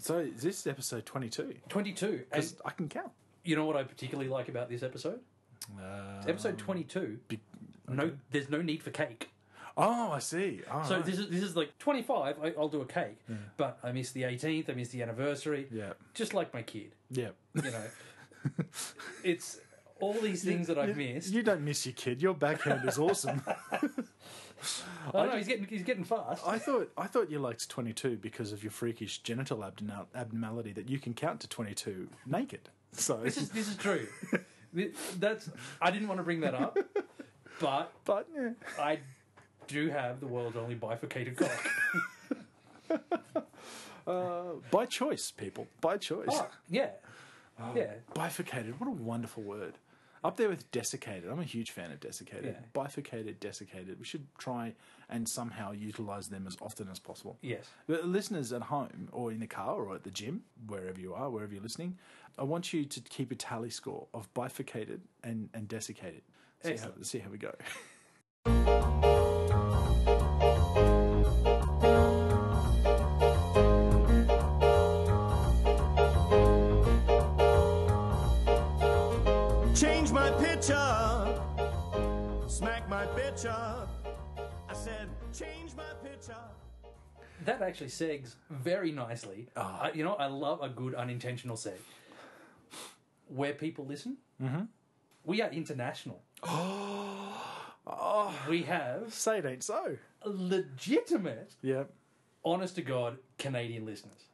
So this is this episode 22? 22. Because And I can count. you know what I particularly like about this episode? Uh, It's episode 22. No, there's no need for cake. oh, I see. All So right. this is this is like 25. I, I'll do a cake, but I missed the 18th. I missed the anniversary. Yeah. Just like my kid, Yeah. you know. it's all these things that I've missed. You don't miss your kid. Your backhand is awesome. oh no, he's getting he's getting fast. I thought I thought you liked 22 because of your freakish genital abnormality that you can count to 22 naked. So, This is this is true. That's I didn't want to bring that up, but but yeah. I do have the world's only bifurcated cock. Uh, by choice, people. By choice. Oh, yeah, yeah. Bifurcated. What a wonderful word. Up there with desiccated. I'm a huge fan of desiccated. Yeah. Bifurcated, desiccated. We should try and somehow utilize them as often as possible. Yes. The listeners at home or in the car or at the gym, wherever you are, wherever you're listening, I want you to keep a tally score of bifurcated and, and desiccated. See how, see how we go. my bitch up. I said, change my picture. That actually segs very nicely. I, you know, I love a good unintentional seg. Where people listen, mm-hmm. we are international. We have Say it ain't so. legitimate, Yeah. honest to God Canadian listeners.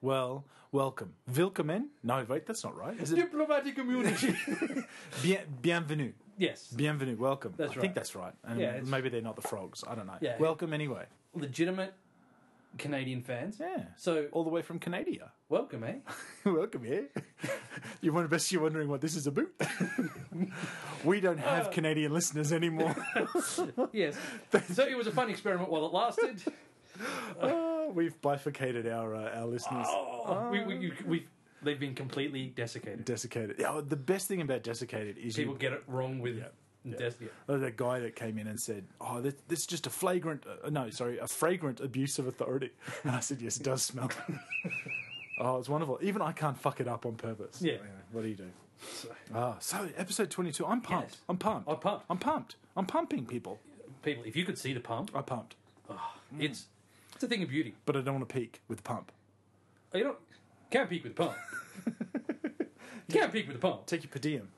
Well, welcome. Willkommen? No, wait, that's not right. Is it Diplomatic community. bien, bienvenue? Yes. Bienvenue, welcome. That's I right. think that's right. And Yeah, it's- maybe they're not the frogs. I don't know. Yeah. Welcome anyway. Legitimate Canadian fans. Yeah. So, All the way from Canada. welcome, eh? welcome here. you wonder best you're wondering what this is about. we don't have Uh. Canadian listeners anymore. Yes. so it was a fun experiment while it lasted. Oh, we've bifurcated our uh, our listeners. Oh, we, we, we, they've been completely desiccated. Desiccated. Yeah, the best thing about desiccated is People you, get it wrong with des- yeah. Oh, that guy that came in and said, "Oh, this, this is just a flagrant, uh, no, sorry, a fragrant abuse of authority." And I said, "Yes, it does smell." oh, it's wonderful. Even I can't fuck it up on purpose. Yeah. Anyway, what do you do? Ah, so episode twenty-two. I'm pumped. Yes. I'm pumped. I'm pumped. I'm pumped. I'm pumping people. People, if you could see the pump, I'm pumped, it's it's a thing of beauty. but I don't want to peak with the pump. You don't can't peak with the pump. you can't peak with the pump. Take your per diem.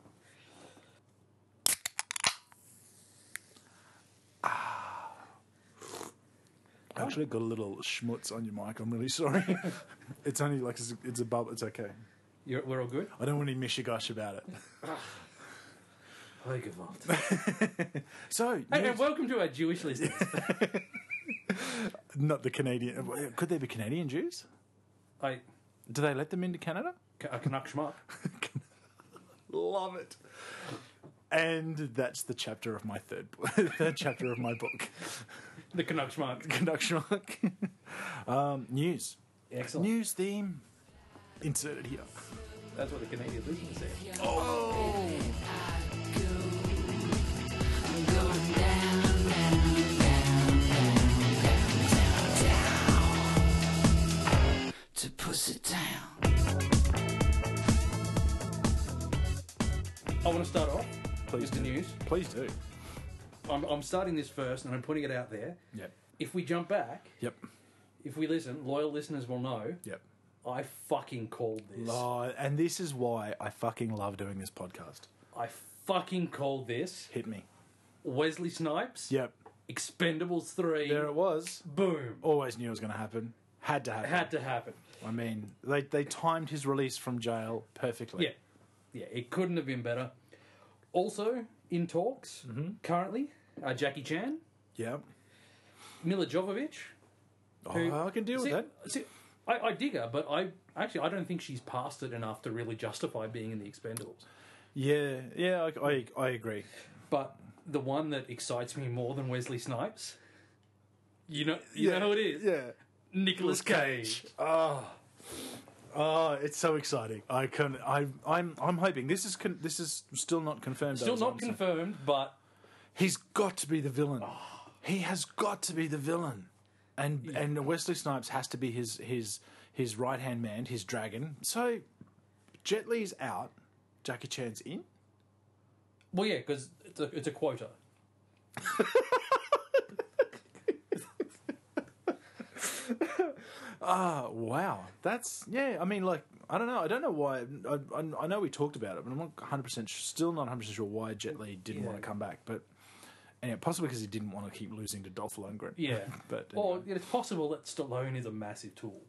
Ah. Actually, got a little schmutz on your mic. I'm really sorry. it's only like it's, it's a bubble. It's okay. You're, we're all good. I don't want any mishigosh about it. Oh, good So, And, and welcome to our Jewish listeners. not the Canadian. Could there be Canadian Jews? I Do they let them into Canada? a Canuck schmuck. Love it. And that's the chapter of my third, third chapter of my book, The Canuck schmuck. Canuck Schmuck. um, news. Excellent. News theme inserted here. That's what the Canadian listeners say. to push it down. I want to start off Please with the do. news. Please do. I'm, I'm starting this first and I'm putting it out there. Yep. If we jump back, Yep. if we listen, loyal listeners will know Yep. I fucking called this. Oh, and this is why I fucking love doing this podcast. I fucking called this. Hit me. Wesley Snipes, Yep. Expendables 3. There it was. Boom. Always knew it was going to happen. Had to happen. Had to happen. I mean, they, they timed his release from jail perfectly. Yeah. Yeah, it couldn't have been better. Also, in talks currently, uh, Jackie Chan, Yep. Milla Jovovich. Oh, who- I can deal see, with that. See, I, I dig her, but I actually I don't think she's past it enough to really justify being in the Expendables. Yeah, yeah, I, I, I agree. But the one that excites me more than Wesley Snipes, you know, you yeah, know who it is, Yeah. Nicolas Cage. Oh, oh, it's so exciting. I can. I, I'm. I'm hoping this is. Con- this is still not confirmed. Still not confirmed, but He's got to be the villain. Ah. He has got to be the villain, and and Wesley Snipes has to be his his his right hand man, his dragon. So Jet Li's out, Jackie Chan's in. Well, yeah, because it's a, it's a quota. Ah, wow. That's yeah. I mean, like I don't know. I don't know why. I, I, I know we talked about it, but I'm not 100 percent still not 100 percent sure why Jet Li didn't Yeah. want to come back. But and possibly because he didn't want to keep losing to Dolph Lundgren. Yeah. but Or anyway. it's possible that Stallone is a massive tool.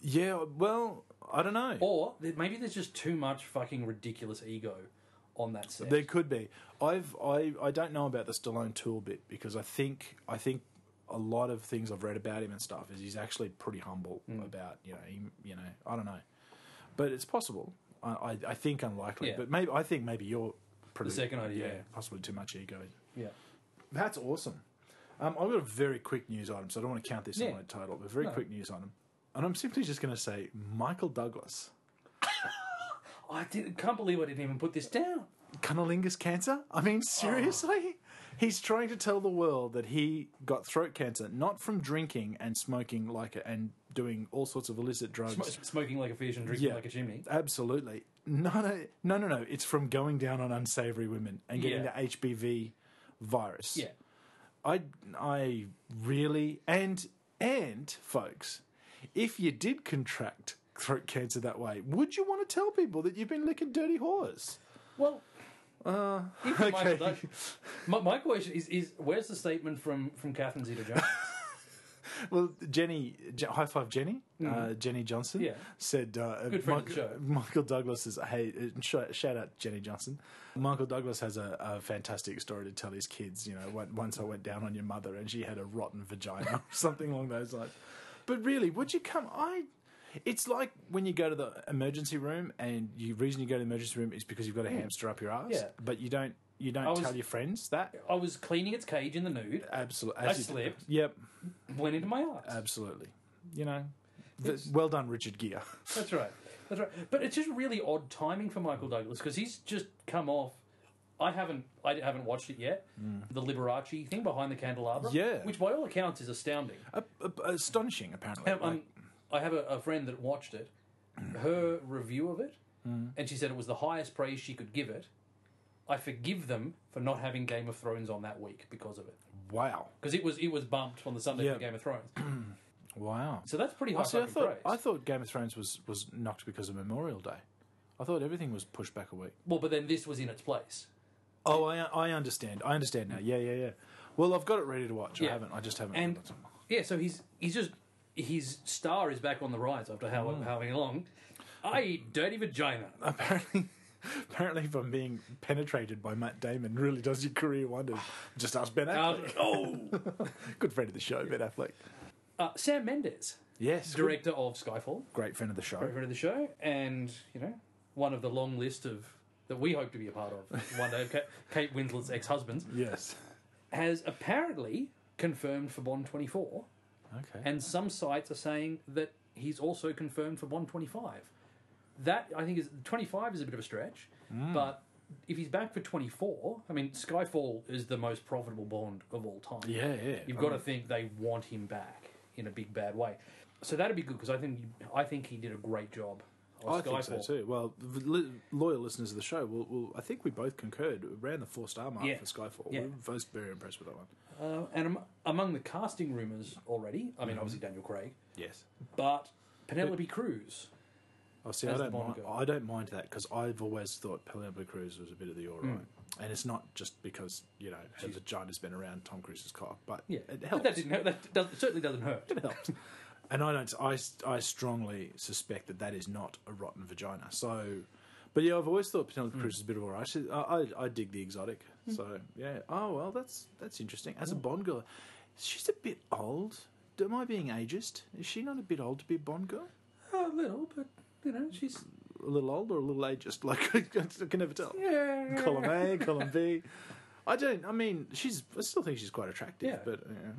yeah. Well, I don't know. Or maybe there's just too much fucking ridiculous ego on that set. There could be. I've I, I don't know about the Stallone tool bit because I think I think a lot of things I've read about him and stuff is he's actually pretty humble Hmm. about you know he, you know I don't know, but it's possible. I I, I think unlikely, Yeah. but maybe I think maybe you're pretty, second idea, Yeah, yeah. possibly too much ego. yeah. That's awesome. Um, I've got a very quick news item, so I don't want to count this Yeah. in my title, but very No. quick news item. And I'm simply just going to say Michael Douglas. I didn't, can't believe I didn't even put this down. cunnilingus cancer? I mean, seriously? He's trying to tell the world that he got throat cancer not from drinking and smoking like a, and doing all sorts of illicit drugs. Sm- smoking like a fish and drinking Yeah. like a chimney. Absolutely. No, no, no, no, no. It's from going down on unsavory women and getting Yeah. the HPV virus. Yeah. I, I really, and, and folks, if you did contract throat cancer that way, would you want to tell people that you've been licking dirty whores? Well, Uh, you're Michael okay. Douglas- my, my question is, is where's the statement from, from Catherine Zeta Jones? Well, Jenny, high five, Jenny, uh, Jenny Johnson. Yeah. said, uh, Good friend of Michael. Michael Douglas is, hey, uh, sh- shout out Jenny Johnson. Michael Douglas has a, a fantastic story to tell his kids. You know, once I went down on your mother and she had a rotten vagina, or something along those lines. But really, would you come? I. It's like when you go to the emergency room, and the reason you go to the emergency room is because you've got a hamster up your ass. Mm. Yeah. But you don't. You don't was- tell your friends that. I was cleaning its cage in the nude, Absolutely. I slipped. Yep. went into my eyes. Absolutely. You know, th- well done, Richard Gere. That's right. That's right. But it's just really odd timing for Michael Douglas because he's just come off. I haven't. I haven't watched it yet. The Liberace thing behind the candelabra. Mm. Yeah. Which, by all accounts, is astounding. Uh, uh, astonishing, apparently. Um, um, I have a, a friend that watched it. Her review of it, mm. and she said it was the highest praise she could give it. I forgive them for not having Game of Thrones on that week because of it, wow, because it was it was bumped on the Sunday Yeah. for Game of Thrones. wow. So that's pretty high I, see, I fucking thought praise. I thought Game of Thrones was was knocked because of Memorial Day. I thought everything was pushed back a week. Well, but then this was in its place. Oh, I I understand. I understand now. Yeah, yeah, yeah. Well, I've got it ready to watch. I Yeah. haven't. I just haven't. And yeah, so he's he's just his star is back on the rise after how Mm. how long. I eat dirty vagina. apparently, apparently, from being penetrated by Matt Damon really does your career wonders. Just ask Ben Uh, Affleck. oh, Good friend of the show, Ben Affleck. uh, Sam Mendes, Yes, good- director of Skyfall, great friend of the show. Great friend of the show, and you know one of the long list of that we hope to be a part of one day. Kate Winslet's ex-husbands Yes. has apparently confirmed for Bond 24, Okay. and some sites are saying that he's also confirmed for Bond 25. That I think is 25 is a bit of a stretch, Hmm. but if he's back for 24, I mean Skyfall is the most profitable Bond of all time. yeah, yeah. You've I got to think they want him back in a big bad way. So that'd be good because I think I think he did a great job. I think so too. Well, the li- loyal listeners of the show, will will I think we both concurred around the four star mark Yeah. for Skyfall. Yeah. We were both very impressed with that one. Uh, and am- among the casting rumors already, I mean Mm-hmm. obviously Daniel Craig, Yes. but Penelope Cruz. Oh, see, I As the don't Bond mind. girl. I don't mind that because I've always thought Penelope Cruz was a bit of the all Hmm. and it's not just because you know her vagina's been around Tom Cruise's cock, but Yeah, it but helps. that didn't hurt. That does, certainly doesn't hurt. it helps. And I don't. I, I strongly suspect that that is not a rotten vagina. So, but yeah, I've always thought Penelope Hmm. Cruz is a bit of all right. She- I, I, I dig the exotic. So yeah. Oh well, that's that's interesting. As a Hmm. Bond girl, she's a bit old. Am I being ageist? Is she not a bit old to be a Bond girl? A little, but you know she's A little old or a little ageist? Like I can never tell. yeah. column A, column B. I don't. I mean, she's. I still think she's quite attractive. Yeah. But yeah.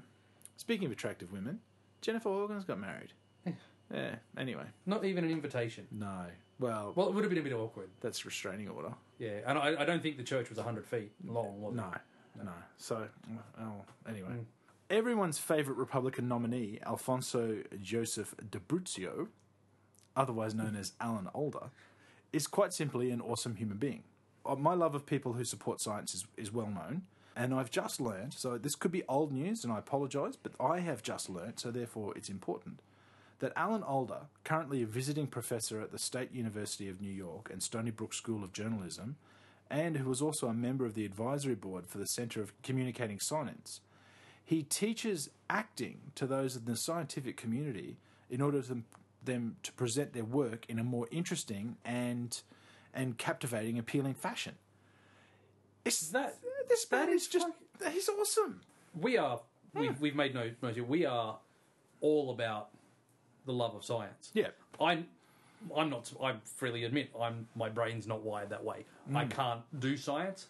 speaking of attractive women, Jennifer Organs got married. Yeah. Anyway, Not even an invitation. no. Well, Well, it would have been a bit awkward. that's restraining order. Yeah, and I, I don't think the church was hundred feet long. Was No. it? No. So, oh, anyway. everyone's favorite Republican nominee, Alphonso Joseph D'Abruzzo, otherwise known as Alan Alda, is quite simply an awesome human being. Uh, My love of people who support science is, is well known, and I've just learned, so this could be old news, and I apologise, but I have just learned, so therefore it's important, that Alan Alda, currently a visiting professor at the State University of New York and Stony Brook School of Journalism, and who was also a member of the advisory board for the Centre of Communicating Science, he teaches acting to those in the scientific community in order for them, them to present their work in a more interesting and and captivating, appealing fashion. It's That- this that man is is just he's awesome. We are. We've, we've made no no. We are all about the love of science. Yeah. I'm. I'm not. I freely admit, I'm. My brain's not wired that way. I can't do science.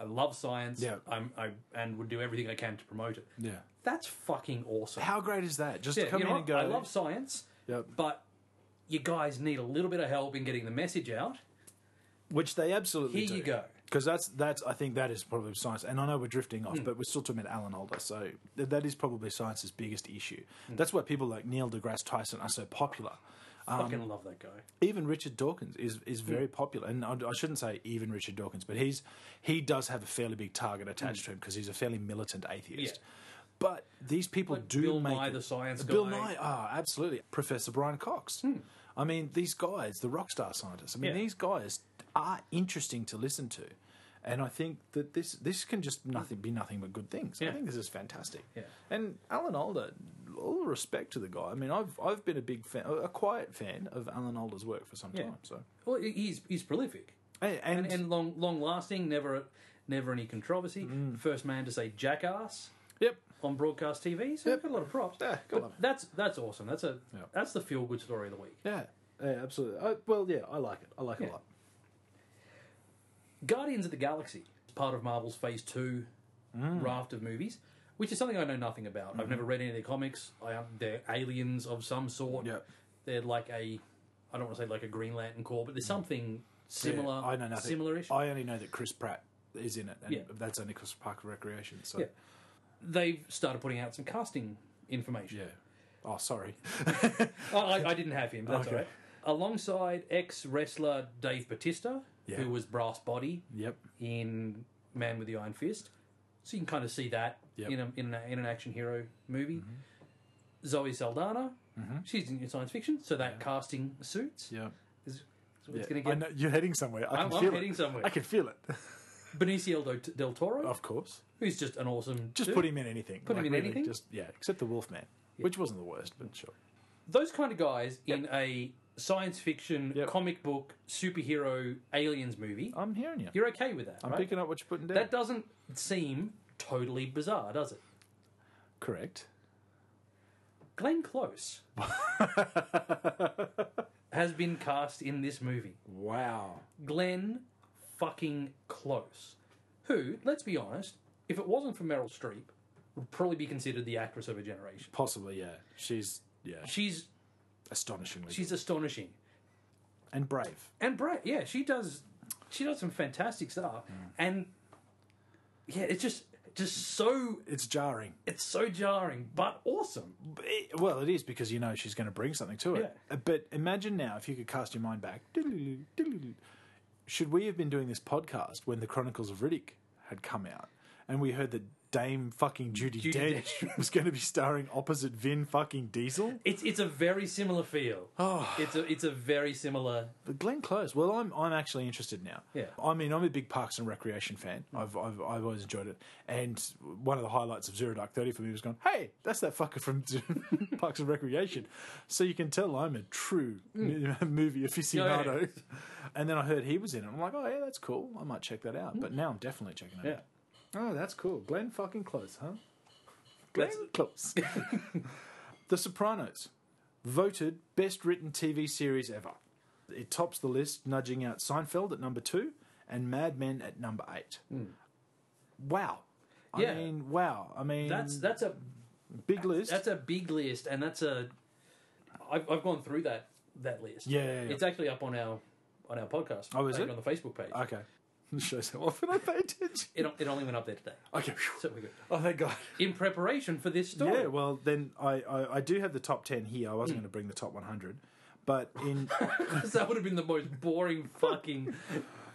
I love science. Mm. Yeah. I'm. I and would do everything I can to promote it. Yeah. That's fucking awesome. How great is that? Just yeah, to come you know in what? and go. I love science, Yep. but you guys need a little bit of help in getting the message out. Which they absolutely Here do. you go. Because that's that's I think that is probably science, and I know we're drifting Hmm. off, but we're still talking about Alan Alda, so th- that is probably science's biggest issue. Hmm. That's why people like Neil deGrasse Tyson are so popular. Um, Fucking love that guy. Even Richard Dawkins is is very Hmm. popular, and I, I shouldn't say even Richard Dawkins, but he's he does have a fairly big target attached to him because he's a fairly militant atheist. Hmm. Yeah. But these people Like do Bill make Nye, it- the science Bill guy. Hmm. Nye, ah, absolutely. Professor Brian Cox. I mean, these guys, the rock star scientists. I mean, Yeah. these guys are interesting to listen to, and I think that this this can just nothing be nothing but good things. I think this is fantastic. Yeah. And Alan Alda, all the respect to the guy. I mean, I've I've been a big fan, a quiet fan of Alan Alda's work for some Yeah. time. So Well, he's he's prolific. and, and, and, and long long lasting. Never never any controversy. Mm. First man to say jackass yep, on broadcast TV. So Yep. got a lot of props. Yeah, that's that's awesome. That's a Yeah. that's the feel good story of the week. yeah, yeah, absolutely. I, well, yeah, I like it. I like it a lot. Guardians of the Galaxy is part of Marvel's Phase Two Mm. raft of movies, which is something I know nothing about. Mm-hmm. I've never read any of their comics. I they're aliens of some sort. Yep. They're like a I don't want to say like a Green Lantern Corps, but there's something similar. Yeah, I know nothing. Similar-ish. I only know that Chris Pratt is in it, and Yeah. that's only because of Park Recreation. So Yeah. They've started putting out some casting information. yeah. Oh, sorry. I, I didn't have him. That's Okay. all right. Alongside ex wrestler Dave Batista, Yeah. who was Brass Body yep. in Man with the Iron Fist, so you can kind of see that Yep. in, a, in, a, in an action hero movie. Mm-hmm. Zoe Saldana, mm-hmm. she's in science fiction, so that casting suits. Yep. Is, is Yeah. to I know, you're heading somewhere. I can I'm- I'm feel heading it. somewhere. I can feel it. Benicio del, Toro, of course. who's just an awesome. Just dude. put him in anything. Put him in anything? Just yeah, except the Wolfman, which wasn't the worst, but sure. Those kind of guys in a science fiction, Yep. comic book, superhero, aliens movie. I'm hearing you. You're okay with that, I'm right? picking up what you're putting down. That doesn't seem totally bizarre, does it? Correct. Glenn Close has been cast in this movie. Wow. Glenn fucking Close. Who, let's be honest, if it wasn't for Meryl Streep, would probably be considered the actress of a generation. Possibly, yeah. She's yeah, She's astonishingly she's astonishing. and brave. And Brett, yeah, she does she does some fantastic stuff. And yeah, it's just just so It's jarring. it's so jarring, but awesome. It- well, it is because you know she's going to bring something to it. Yeah. Uh, But imagine now if you could cast your mind back. Should we have been doing this podcast when the Chronicles of Riddick had come out, and we heard that Dame fucking Judy, Judi Dench was going to be starring opposite Vin fucking Diesel? It's it's a very similar feel. Oh. It's a it's a very similar But Glenn Close. Well, I'm I'm actually interested now. Yeah. I mean, I'm a big Parks and Recreation fan. I've I've, I've always enjoyed it. And one of the highlights of Zero Dark Thirty for me was going, "Hey, that's that fucker from Parks and Recreation." So you can tell I'm a true mo- mm. movie aficionado. Yeah. And then I heard he was in it. I'm like, "Oh yeah, that's cool. I might check that out." Mm. But now I'm definitely checking it Yeah. out. Oh, that's cool. Glenn fucking Close, huh? Glenn That's- Close. the Sopranos, voted best written TV series ever. It tops the list, nudging out Seinfeld at number two and Mad Men at number eight. Hmm. Wow. I Yeah. mean, wow. I mean, That's that's a big list. that's a big list, and that's a. I've I've gone through that that list. Yeah, yeah, yeah. It's actually up on our on our podcast. Oh, is it? on the Facebook page? okay. shows how often I pay attention. It, it only went up there today. Okay. So we're good. Oh, thank God. In preparation for this story. Yeah, well, then I, I, I do have the top 10 here. I wasn't going to bring the top 100. But in that would have been the most boring fucking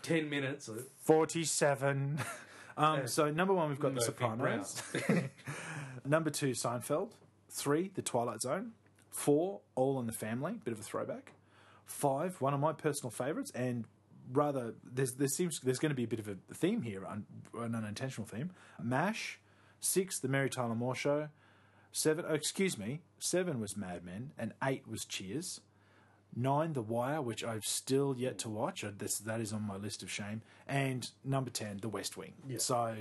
10 minutes. of 47. Um, so, number one, we've got The Murphy Sopranos. number two, Seinfeld. Three, The Twilight Zone. Four, All in the Family. Bit of a throwback. Five, one of my personal favourites, and rather, there's there seems there's going to be a bit of a theme here, an unintentional theme. Mash. Six, The Mary Tyler Moore Show. Seven, oh, excuse me, seven was Mad Men, and eight was Cheers. Nine, The Wire, which I've still yet to watch. This, that is on my list of shame. And number ten, The West Wing. So,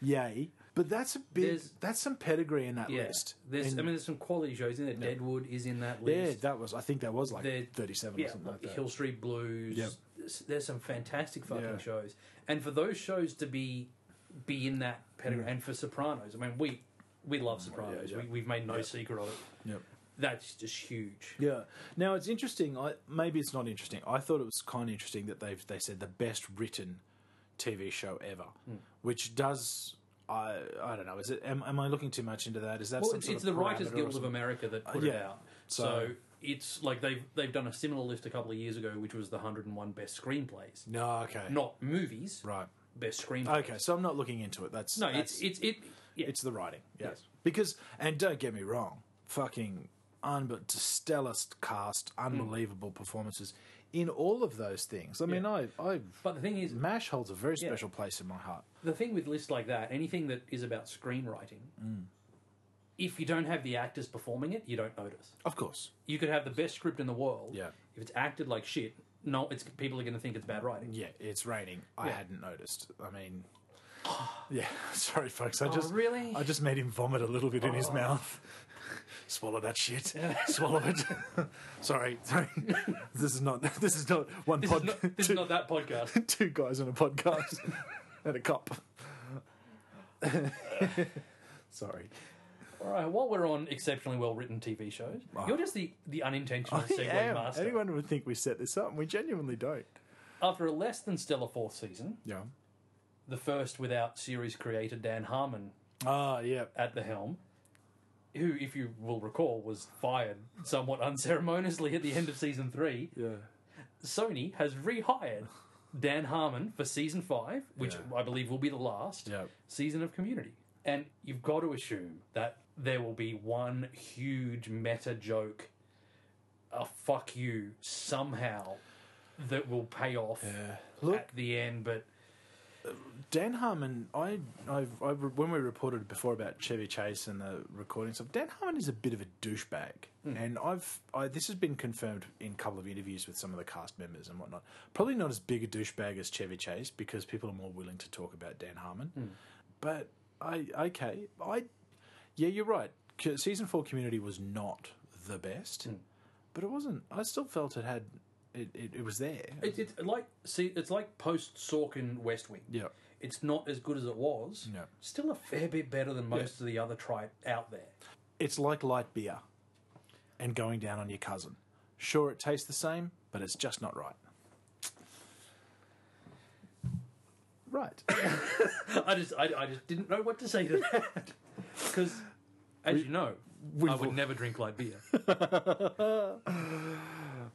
yay! But that's a big. There's- that's some pedigree in that Yeah. list. There's, And- I mean, there's some quality shows in there. Deadwood is in that list. yeah, that was. I think that was like There- thirty-seven or yeah, something like that. Hill Street Blues. Yep. There's, some fantastic fucking Yeah. shows, and for those shows to be be in that pedigree, and for Sopranos, I mean, we we love Sopranos. Mm. yeah. We, we've made no secret of it. Yep. That's just huge. Yeah. Now it's interesting. I, maybe it's not interesting. I thought it was kind of interesting that they've they said the best written TV show ever, Hmm. which does. I I don't know. Is it? Am, am I looking too much into that? Is that Well, it's, it's the Writers Guild of? America that put Uh, it out. So- So, it's like they've they've done a similar list a couple of years ago, which was the 101 best screenplays, No. Okay. not movies. Right. Best screenplays. Okay. So I'm not looking into it. That's No, that's, it's it's it. Yeah. It's the writing, yes. Yes. Because, and don't get me wrong, fucking un- stellar cast, Hmm. unbelievable performances in all of those things. I mean, I, I, but the thing is, Mash holds a very Yeah. special place in my heart. the thing with lists like that, anything that is about screenwriting, Mm. If you don't have the actors performing it, you don't notice. Of course, You could have the best script in the world. Yeah. If it's acted like shit, no, it's people are going to think it's bad writing. yeah, it's raining. I Yeah. hadn't noticed. I mean, yeah. Sorry, folks. I Oh, just really? I just made him vomit a little bit in his oh. mouth. Swallow that shit. Swallow it. sorry, sorry. This is not. This is not one This, pod. is not, this is not that podcast. two guys on a podcast and a cop. Sorry. All right. While we're on exceptionally well written TV shows, you're just the the unintentional segue master. Anyone would think we set this up, and we genuinely don't. After a less than stellar fourth season, Yeah. the first without series creator Dan Harmon Ah, yeah. at the helm, who, if you will recall, was fired somewhat unceremoniously at the end of season three, Yeah. Sony has rehired Dan Harmon for season five, which Yeah. I believe will be the last Yeah. season of Community. And you've got to assume that there will be one huge meta joke, a fuck you, somehow, that will pay off Yeah. Look, at the end. But Dan Harmon, I, I've, I, when we reported before about Chevy Chase and the recording stuff, Dan Harmon is a bit of a douchebag, hmm. and I've, I, this has been confirmed in a couple of interviews with some of the cast members and whatnot. Probably not as big a douchebag as Chevy Chase because people are more willing to talk about Dan Harmon. Hmm. But I, okay, I, yeah, you're right. Season four Community was not the best, hmm. but it wasn't. I still felt it had, it, it, it was there. it's, it's like see, it's like post Sorkin West Wing. yeah. It's not as good as it was. No. Still a fair bit better than most of the other tribe out there. It's like light beer and going down on your cousin. Sure, it tastes the same, but it's just not right. Right. I just I, I just didn't know what to say to that because, as you know, I would never drink light beer.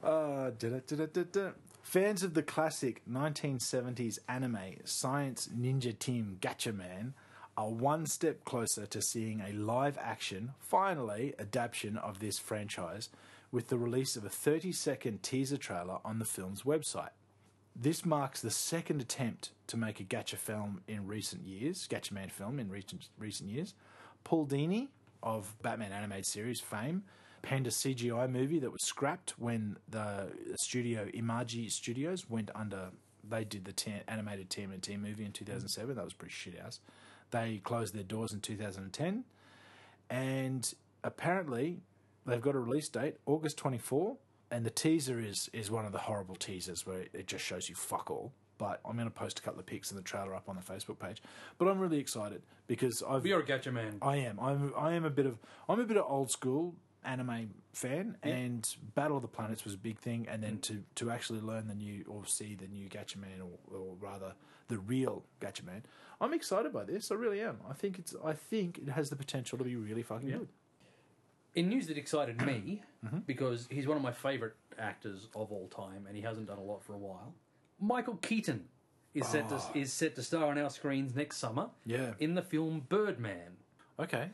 Uh, da-da-da-da-da. Fans of the classic 1970s anime Science Ninja Team Gatchaman are one step closer to seeing a live action, finally, adaptation of this franchise with the release of a 30 second teaser trailer on the film's website. This marks the second attempt to make a gacha film in recent years, Gatchaman film in recent recent years. Paul Dini of Batman animated series fame penned a CGI movie that was scrapped when the studio Imagi Studios went under. They did the t- animated TMNT movie in 2007. That was pretty shit house. They closed their doors in 2010, and apparently they've got a release date August 24. And the teaser is is one of the horrible teasers where it just shows you fuck all. But I'm going to post a couple of pics and the trailer up on the Facebook page. But I'm really excited because I've You're a gacha man. I am. I'm. I am a bit of. I'm a bit of old school anime fan, and Battle of the Planets was a big thing. And then to, to actually learn the new or see the new Gatchaman, or, or rather the real Gatchaman, I'm excited by this. I really am. I think it's. I think it has the potential to be really fucking good. In news that excited me, Mm-hmm. because he's one of my favourite actors of all time, and he hasn't done a lot for a while. Michael Keaton is set to is set to star on our screens next summer. Ah. Yeah. in the film Birdman. Okay.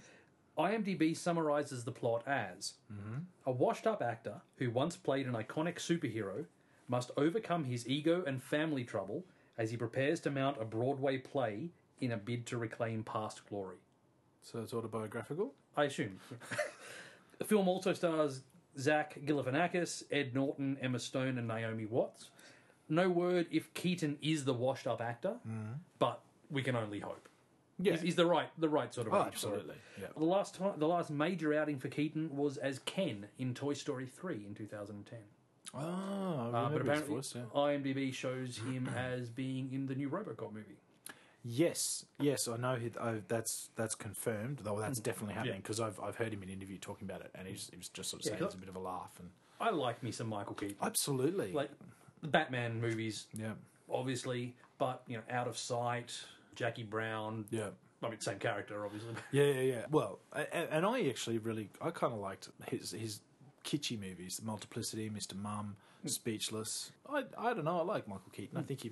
IMDb summarizes the plot as Mm-hmm. a washed up actor who once played an iconic superhero must overcome his ego and family trouble as he prepares to mount a Broadway play in a bid to reclaim past glory. So it's autobiographical. I assume. the film also stars Zach Galifianakis, Ed Norton, Emma Stone, and Naomi Watts. No word if Keaton is the washed up actor, but we can only hope. Yeah. He's, he's the right the right sort of Oh, age for it. absolutely. Yeah. The last time, the last major outing for Keaton was as Ken in Toy Story 3 in 2010. Oh, I Uh, remember but his apparently, voice, yeah. IMDb shows him as being in the new RoboCop movie. Yes, yes, I know. He, oh, that's that's confirmed. Though that's definitely happening because I've I've heard him in an interview talking about it, and he's he was just sort of Yeah, saying 'cause- it's a bit of a laugh and I like me some Michael Keaton. absolutely, Like the Batman movies, yeah, obviously, but you know, Out of Sight, Jackie Brown. yeah. I mean, same character, obviously. Yeah, yeah, yeah. Well, and I actually really, I kind of liked his his kitschy movies, Multiplicity, Mr. Mum, Speechless. I, I don't know. I like Michael Keaton. I think he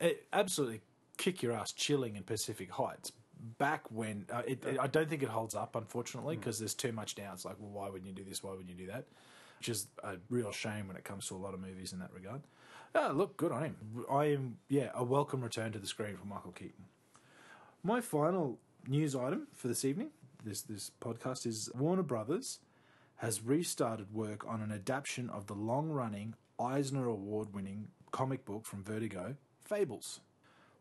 eh, absolutely kick your ass, chilling in Pacific Heights. Back when uh, it, it- I don't think it holds up, unfortunately, because there's too much now. It's like, well, why wouldn't you do this? Why wouldn't you do that? Which is a real shame when it comes to a lot of movies in that regard. Ah, look, good on him. I am, yeah, a welcome return to the screen for Michael Keaton. My final news item for this evening, this this podcast is Warner Brothers has restarted work on an adaptation of the long-running Eisner Award-winning comic book from Vertigo, Fables.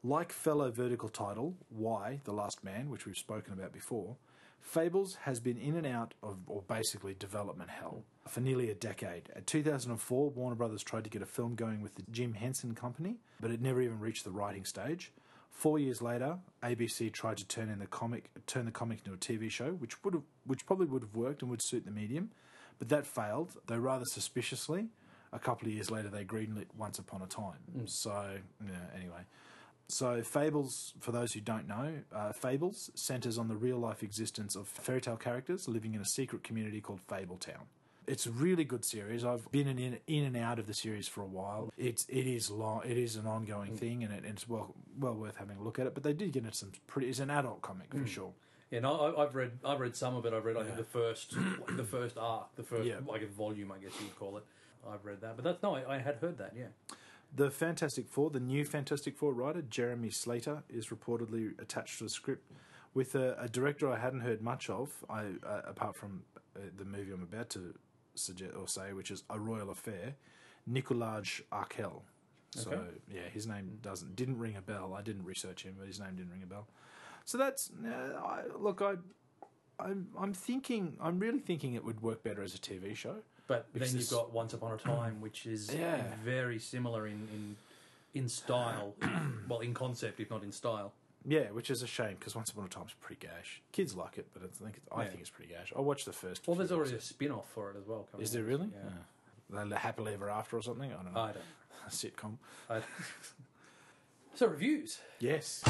Like fellow Vertigo title Y the Last Man, which we've spoken about before, Fables has been in and out of, or basically development hell, for nearly a decade. At 2004, Warner Brothers tried to get a film going with the Jim Henson Company, but it never even reached the writing stage. Four years later, ABC tried to turn in the comic, turn the comic into a TV show, which would have, which probably would have worked and would suit the medium, but that failed. Though rather suspiciously, a couple of years later, they greenlit Once Upon a Time. Mm. So, yeah, anyway. So, Fables, for those who don't know, uh, Fables centers on the real life existence of fairy tale characters living in a secret community called Fabletown. It's a really good series. I've been in, in and out of the series for a while. It's it is long. It is an ongoing thing, and it, it's well well worth having a look at it. But they did get into some pretty. It's an adult comic for sure. Yeah, no, I, I've read I've read some of it. I've read I think the first like, the first arc, the first Yeah. like a volume, I guess you would call it. I've read that, but that's no, I, I had heard that. Yeah, The Fantastic Four, the new Fantastic Four writer, Jeremy Slater, is reportedly attached to the script with a, a director I hadn't heard much of, I, uh, apart from uh, the movie I'm about to suggest or say, which is A Royal Affair, Nikolaj Arcel. So Okay. yeah, his name doesn't didn't ring a bell. I didn't research him, but his name didn't ring a bell. So that's uh, I, look, I. I'm, I'm thinking, I'm really thinking it would work better as a TV show. But Because then you've got Once Upon a Time, which is Yeah. very similar in in, in style, well, in concept, if not in style. Yeah, which is a shame because Once Upon a Time's pretty gash. Kids like it, but I think it's, I Yeah. think it's pretty gash. I watched the first. Well, there's already a spin off for it as well. Is there really? Yeah. Oh. They're happily ever after or something. I don't know. I don't. a sitcom. I, so reviews. Yes.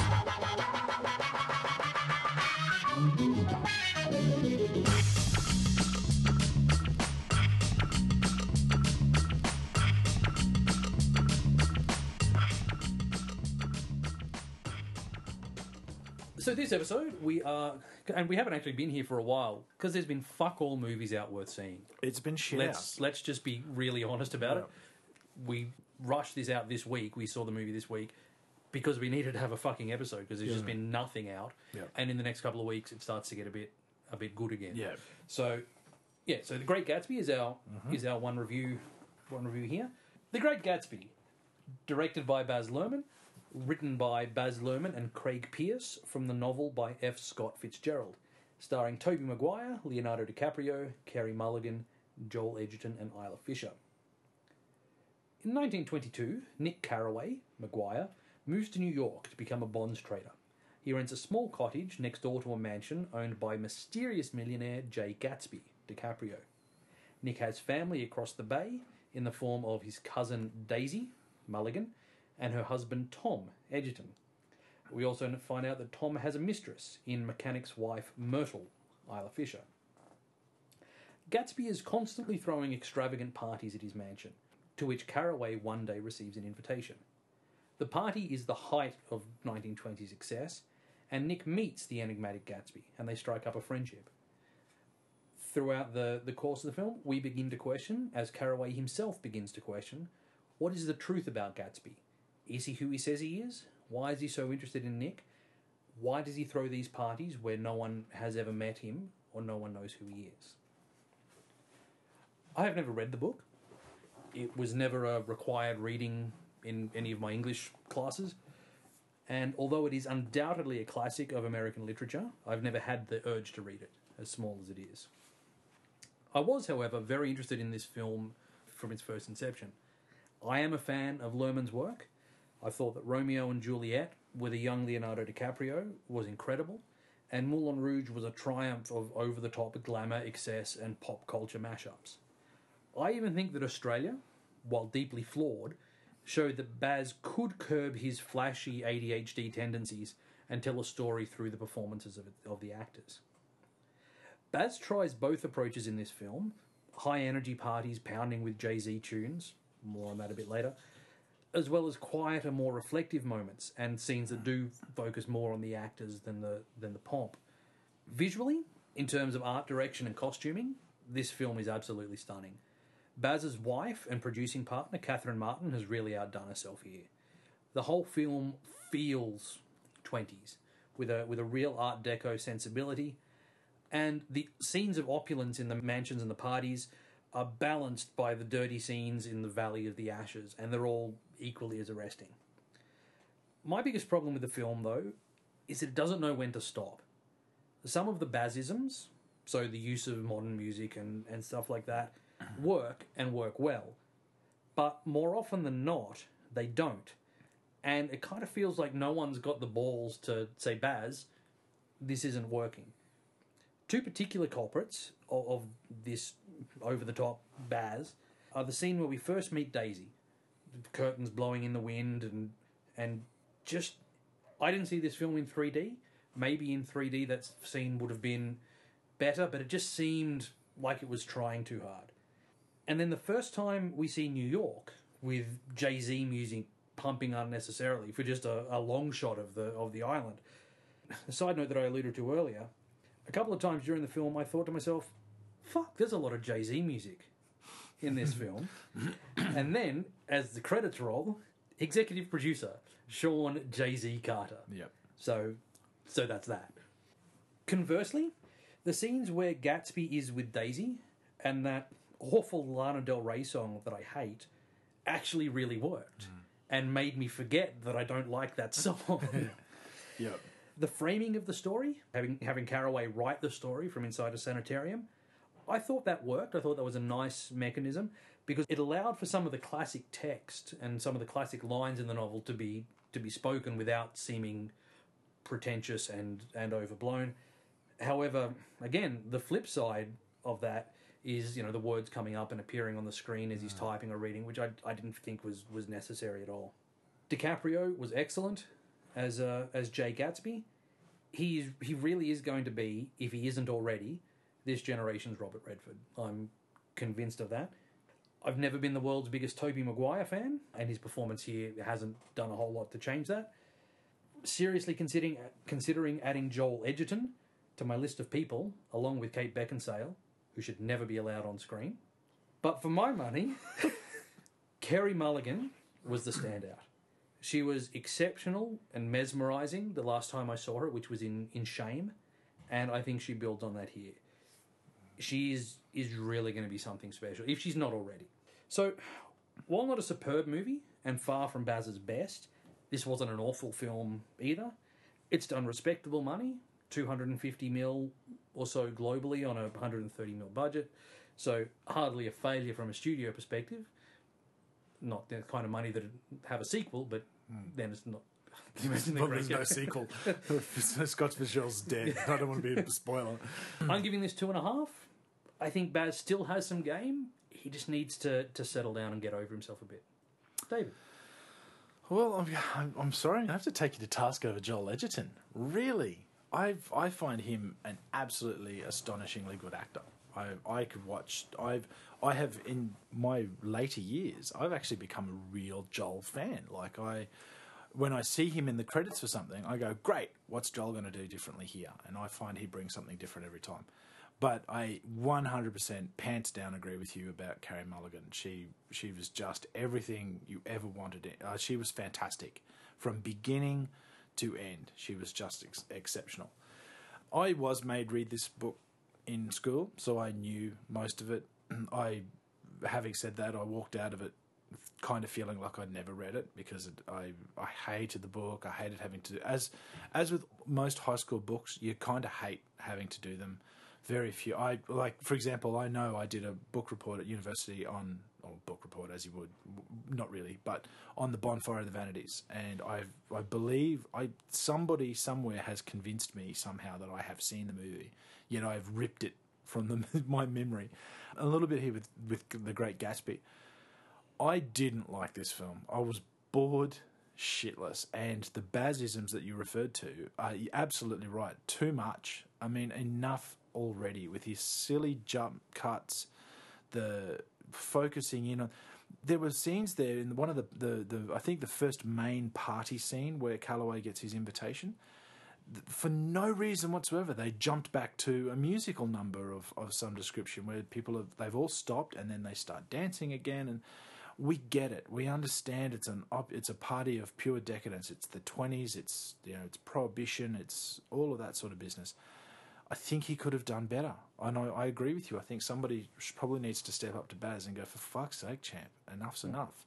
So this episode, we are, and we haven't actually been here for a while because there's been fuck all movies out worth seeing. It's been shit Let's out. let's just be really honest about Yeah. it. We rushed this out this week. We saw the movie this week because we needed to have a fucking episode because there's just been nothing out. Yeah. And in the next couple of weeks, it starts to get a bit a bit good again. Yeah. So, yeah. So the Great Gatsby is our Mm-hmm. is our one review one review here. The Great Gatsby, directed by Baz Luhrmann, written by Baz Luhrmann and Craig Pearce from the novel by F. Scott Fitzgerald, starring Tobey Maguire, Leonardo DiCaprio, Carey Mulligan, Joel Edgerton, and Isla Fisher. In 1922, Nick Carraway, Maguire, moves to New York to become a bonds trader. He rents a small cottage next door to a mansion owned by mysterious millionaire Jay Gatsby, DiCaprio. Nick has family across the bay in the form of his cousin Daisy Mulligan and her husband Tom Edgerton. We also find out that Tom has a mistress in mechanic's wife Myrtle, Isla Fisher. Gatsby is constantly throwing extravagant parties at his mansion, to which Carraway one day receives an invitation. The party is the height of 1920s excess, and Nick meets the enigmatic Gatsby, and they strike up a friendship. Throughout the, the course of the film, we begin to question, as Carraway himself begins to question, what is the truth about Gatsby? Is he who he says he is? Why is he so interested in Nick? Why does he throw these parties where no one has ever met him or no one knows who he is? I have never read the book. It was never a required reading in any of my English classes. And although it is undoubtedly a classic of American literature, I've never had the urge to read it, as small as it is. I was, however, very interested in this film from its first inception. I am a fan of Luhrmann's work. I thought that Romeo and Juliet with a young Leonardo DiCaprio was incredible, and Moulin Rouge was a triumph of over the top glamour, excess, and pop culture mashups. I even think that Australia, while deeply flawed, showed that Baz could curb his flashy ADHD tendencies and tell a story through the performances of, of the actors. Baz tries both approaches in this film high energy parties pounding with Jay Z tunes, more on that a bit later, as well as quieter, more reflective moments and scenes that do focus more on the actors than the, than the pomp. Visually, in terms of art direction and costuming, this film is absolutely stunning. Baz's wife and producing partner, Catherine Martin, has really outdone herself here. The whole film feels 20s with a, with a real Art Deco sensibility, and the scenes of opulence in the mansions and the parties are balanced by the dirty scenes in the Valley of the Ashes, and they're all equally as arresting. My biggest problem with the film, though, is that it doesn't know when to stop. Some of the Bazisms, so the use of modern music and, and stuff like that, uh-huh. work and work well. But more often than not, they don't. And it kind of feels like no one's got the balls to say, Baz, this isn't working. Two particular culprits of, of this over the top Baz are the scene where we first meet Daisy. The curtains blowing in the wind and and just I didn't see this film in 3D. Maybe in 3D that scene would have been better, but it just seemed like it was trying too hard. And then the first time we see New York with Jay Z music pumping unnecessarily for just a, a long shot of the of the island. A side note that I alluded to earlier, a couple of times during the film, I thought to myself, "Fuck, there's a lot of Jay Z music in this film." and then, as the credits roll, executive producer Sean Jay Z Carter. Yep. So, so that's that. Conversely, the scenes where Gatsby is with Daisy and that awful Lana Del Rey song that I hate actually really worked mm. and made me forget that I don't like that song. Yep. the framing of the story, having having Carraway write the story from inside a sanitarium, I thought that worked. I thought that was a nice mechanism because it allowed for some of the classic text and some of the classic lines in the novel to be to be spoken without seeming pretentious and and overblown. However, again, the flip side of that is you know the words coming up and appearing on the screen as he's typing or reading, which I, I didn't think was was necessary at all. DiCaprio was excellent as uh, as Jay Gatsby. He's he really is going to be, if he isn't already, this generation's Robert Redford. I'm convinced of that. I've never been the world's biggest Tobey Maguire fan, and his performance here hasn't done a whole lot to change that. Seriously considering considering adding Joel Edgerton to my list of people, along with Kate Beckinsale, who should never be allowed on screen. But for my money, Carey Mulligan was the standout. She was exceptional and mesmerizing the last time I saw her, which was in, in Shame, and I think she builds on that here. She is is really going to be something special if she's not already. So, while not a superb movie and far from Baz's best, this wasn't an awful film either. It's done respectable money, 250 mil or so globally on a 130 mil budget. So hardly a failure from a studio perspective. Not the kind of money that have a sequel, but hmm. then it's not. You the there's no sequel. Scott Fitzgerald's dead. I don't want to be a spoiler. I'm giving this two and a half. I think Baz still has some game. He just needs to, to settle down and get over himself a bit. David. Well, I'm, I'm, sorry, I have to take you to task over Joel Edgerton. Really, I I find him an absolutely astonishingly good actor. I I could watch. I've I have in my later years, I've actually become a real Joel fan. Like I, when I see him in the credits for something, I go, "Great, what's Joel going to do differently here?" And I find he brings something different every time. But I 100% pants down agree with you about Carey Mulligan. She she was just everything you ever wanted. Uh, she was fantastic from beginning to end. She was just ex- exceptional. I was made read this book in school, so I knew most of it. I, having said that, I walked out of it kind of feeling like I'd never read it because it, I I hated the book. I hated having to as as with most high school books, you kind of hate having to do them. Very few. I like, for example, I know I did a book report at university on, or book report as you would, not really, but on the Bonfire of the Vanities, and I I believe I somebody somewhere has convinced me somehow that I have seen the movie, yet I've ripped it from the, my memory. A little bit here with with the Great Gatsby. I didn't like this film. I was bored shitless. And the Bazisms that you referred to are you're absolutely right. Too much. I mean, enough already with his silly jump cuts, the focusing in on. There were scenes there in one of the, the, the I think the first main party scene where Carraway gets his invitation. For no reason whatsoever, they jumped back to a musical number of, of some description where people have they've all stopped and then they start dancing again and we get it. We understand it's an op- it's a party of pure decadence. It's the twenties. It's you know it's prohibition. It's all of that sort of business. I think he could have done better. I know. I agree with you. I think somebody probably needs to step up to Baz and go, for fuck's sake, champ, enough's enough.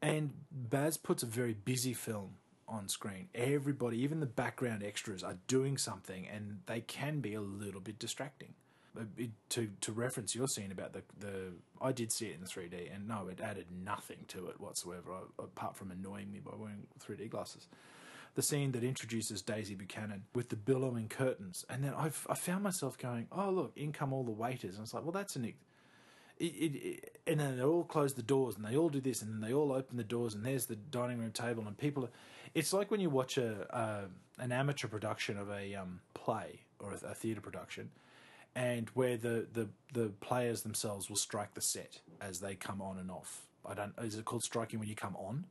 And Baz puts a very busy film on screen. Everybody, even the background extras, are doing something, and they can be a little bit distracting. Uh, it- To to reference your scene about the the, I did see it in 3D, and no, it added nothing to it whatsoever, apart from annoying me by wearing 3D glasses the scene that introduces Daisy Buchanan with the billowing curtains, and then I've, I found myself going, "Oh look, in come all the waiters," and it's like, "Well, that's an." It, it, it, and then they all close the doors, and they all do this, and then they all open the doors, and there's the dining room table, and people. Are, it's like when you watch a an amateur production of a um, play or a, a theatre production, and where the, the the players themselves will strike the set as they come on and off. I don't. Is it called striking when you come on?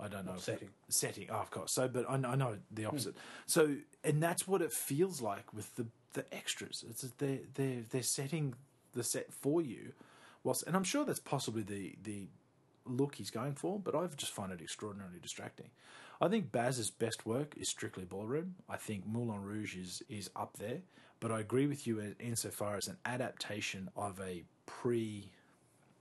I don't know. Setting. Setting. Oh, of course. So, but I, I know the hmm. opposite. So, and that's what it feels like with the the extras. It's they're they're they're setting the set for you, whilst, and I'm sure that's possibly the the look he's going for. But I just find it extraordinarily distracting. I think Baz's best work is strictly ballroom. I think Moulin Rouge is is up there. But I agree with you in- insofar as an adaptation of a pre,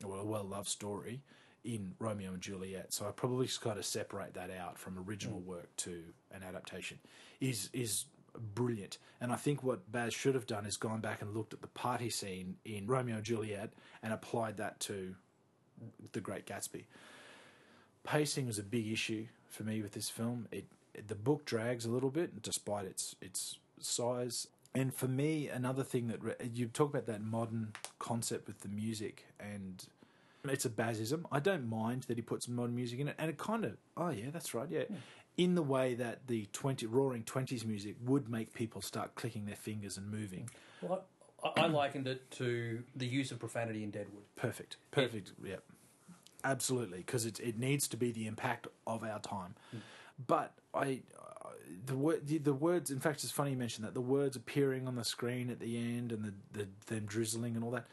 well, a well loved story in Romeo and Juliet. So I probably just got to separate that out from original mm. work to an adaptation. Is is brilliant, and I think what Baz should have done is gone back and looked at the party scene in Romeo and Juliet and applied that to The Great Gatsby. Pacing was a big issue for me with this film. It, it the book drags a little bit despite its its size. And for me, another thing that re- you talk about that modern concept with the music and it's a Bazism. I don't mind that he puts modern music in it, and it kind of, oh yeah, that's right, yeah. Hmm. In the way that the twenty Roaring Twenties music would make people start clicking their fingers and moving. Well, I, I likened it to the use of profanity in Deadwood. Perfect, perfect, yeah, absolutely, because it it needs to be the impact of our time. Hmm. But I, the word, the, the words. In fact, it's funny you mentioned that the words appearing on the screen at the end and the, the them drizzling and all that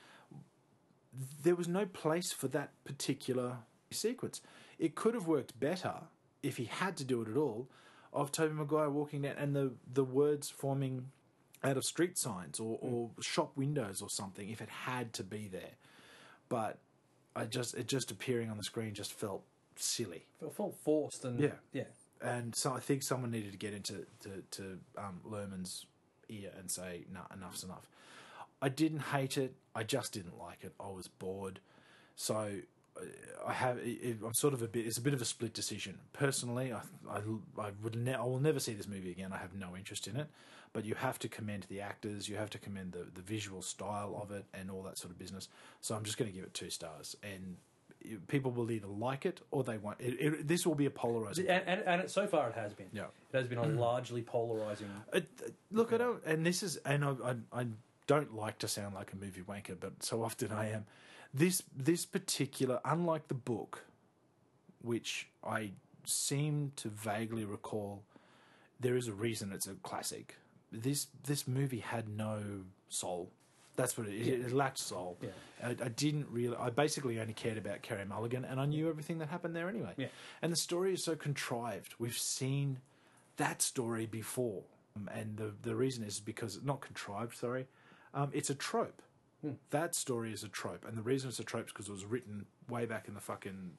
there was no place for that particular sequence. It could have worked better if he had to do it at all, of Tobey Maguire walking down and the, the words forming out of street signs or, or shop windows or something if it had to be there. But I just it just appearing on the screen just felt silly. It felt forced and Yeah. yeah. And so I think someone needed to get into to, to um, Luhrmann's ear and say, "No, enough's enough." I didn't hate it. I just didn't like it. I was bored. So I have. It, I'm sort of a bit. It's a bit of a split decision. Personally, I I, I would. Ne- I will never see this movie again. I have no interest in it. But you have to commend the actors. You have to commend the the visual style of it and all that sort of business. So I'm just going to give it two stars. And people will either like it or they won't. It, it, this will be a polarizing. And, and, and it, so far it has been. Yeah. It has been a largely polarizing. Uh, look, I don't, and this is, and I, I, I don't like to sound like a movie wanker, but so often I am. This, this particular, unlike the book, which I seem to vaguely recall, there is a reason it's a classic. This, this movie had no soul. That's what it, it, it lacked soul. Yeah. I, I didn't really. I basically only cared about Carey Mulligan, and I knew everything that happened there anyway. Yeah. And the story is so contrived. We've seen that story before, and the the reason is because not contrived. Sorry, um, it's a trope. That story is a trope, and the reason it's a trope is because it was written way back in the fucking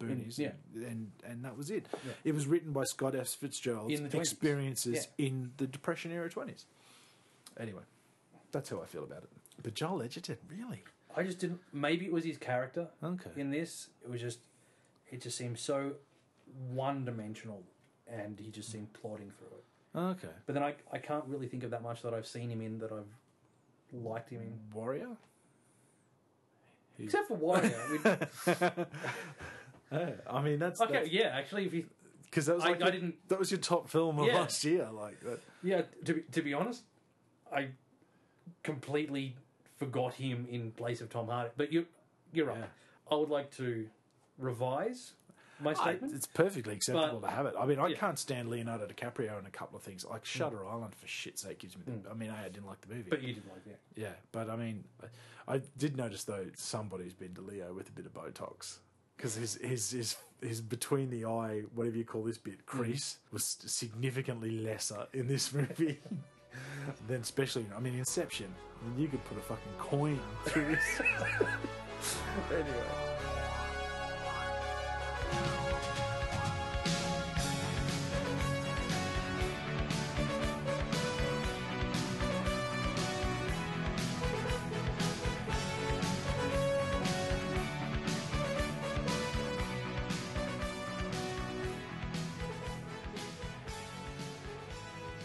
boonies. yeah. and and that was it. It was written by Scott F. Fitzgerald's experiences Yeah. in the Depression era twenties. Anyway, that's how I feel about it. But Joel Edgerton, really? I just didn't. Maybe it was his character. Okay. In this, it was just. It just seemed so one dimensional, and he just seemed plodding through it. Okay. But then I, I can't really think of that much that I've seen him in that I've liked him in. Warrior. Except for Warrior. Hey, I mean that's okay, yeah, actually, if you. because that was I- like I your- didn't- that was your top film of Yeah. last year. Like that. Yeah, to be, to be honest, I completely forgot him in place of Tom Hardy. But you, you're right. Yeah. I would like to revise my I, it's perfectly acceptable But- to have it. I mean, I yeah. can't stand Leonardo DiCaprio in a couple of things. Like Shutter mm. Island, for shit's sake, gives me. The, mm. I mean, I didn't like the movie. but you didn't like that. yeah, but I mean, I, I did notice though somebody's been to Leo with a bit of Botox because his his his his between the eye, whatever you call this bit, mm-hmm. crease was significantly lesser in this movie. than especially, I mean, Inception. I mean, you could put a fucking coin through this. anyway.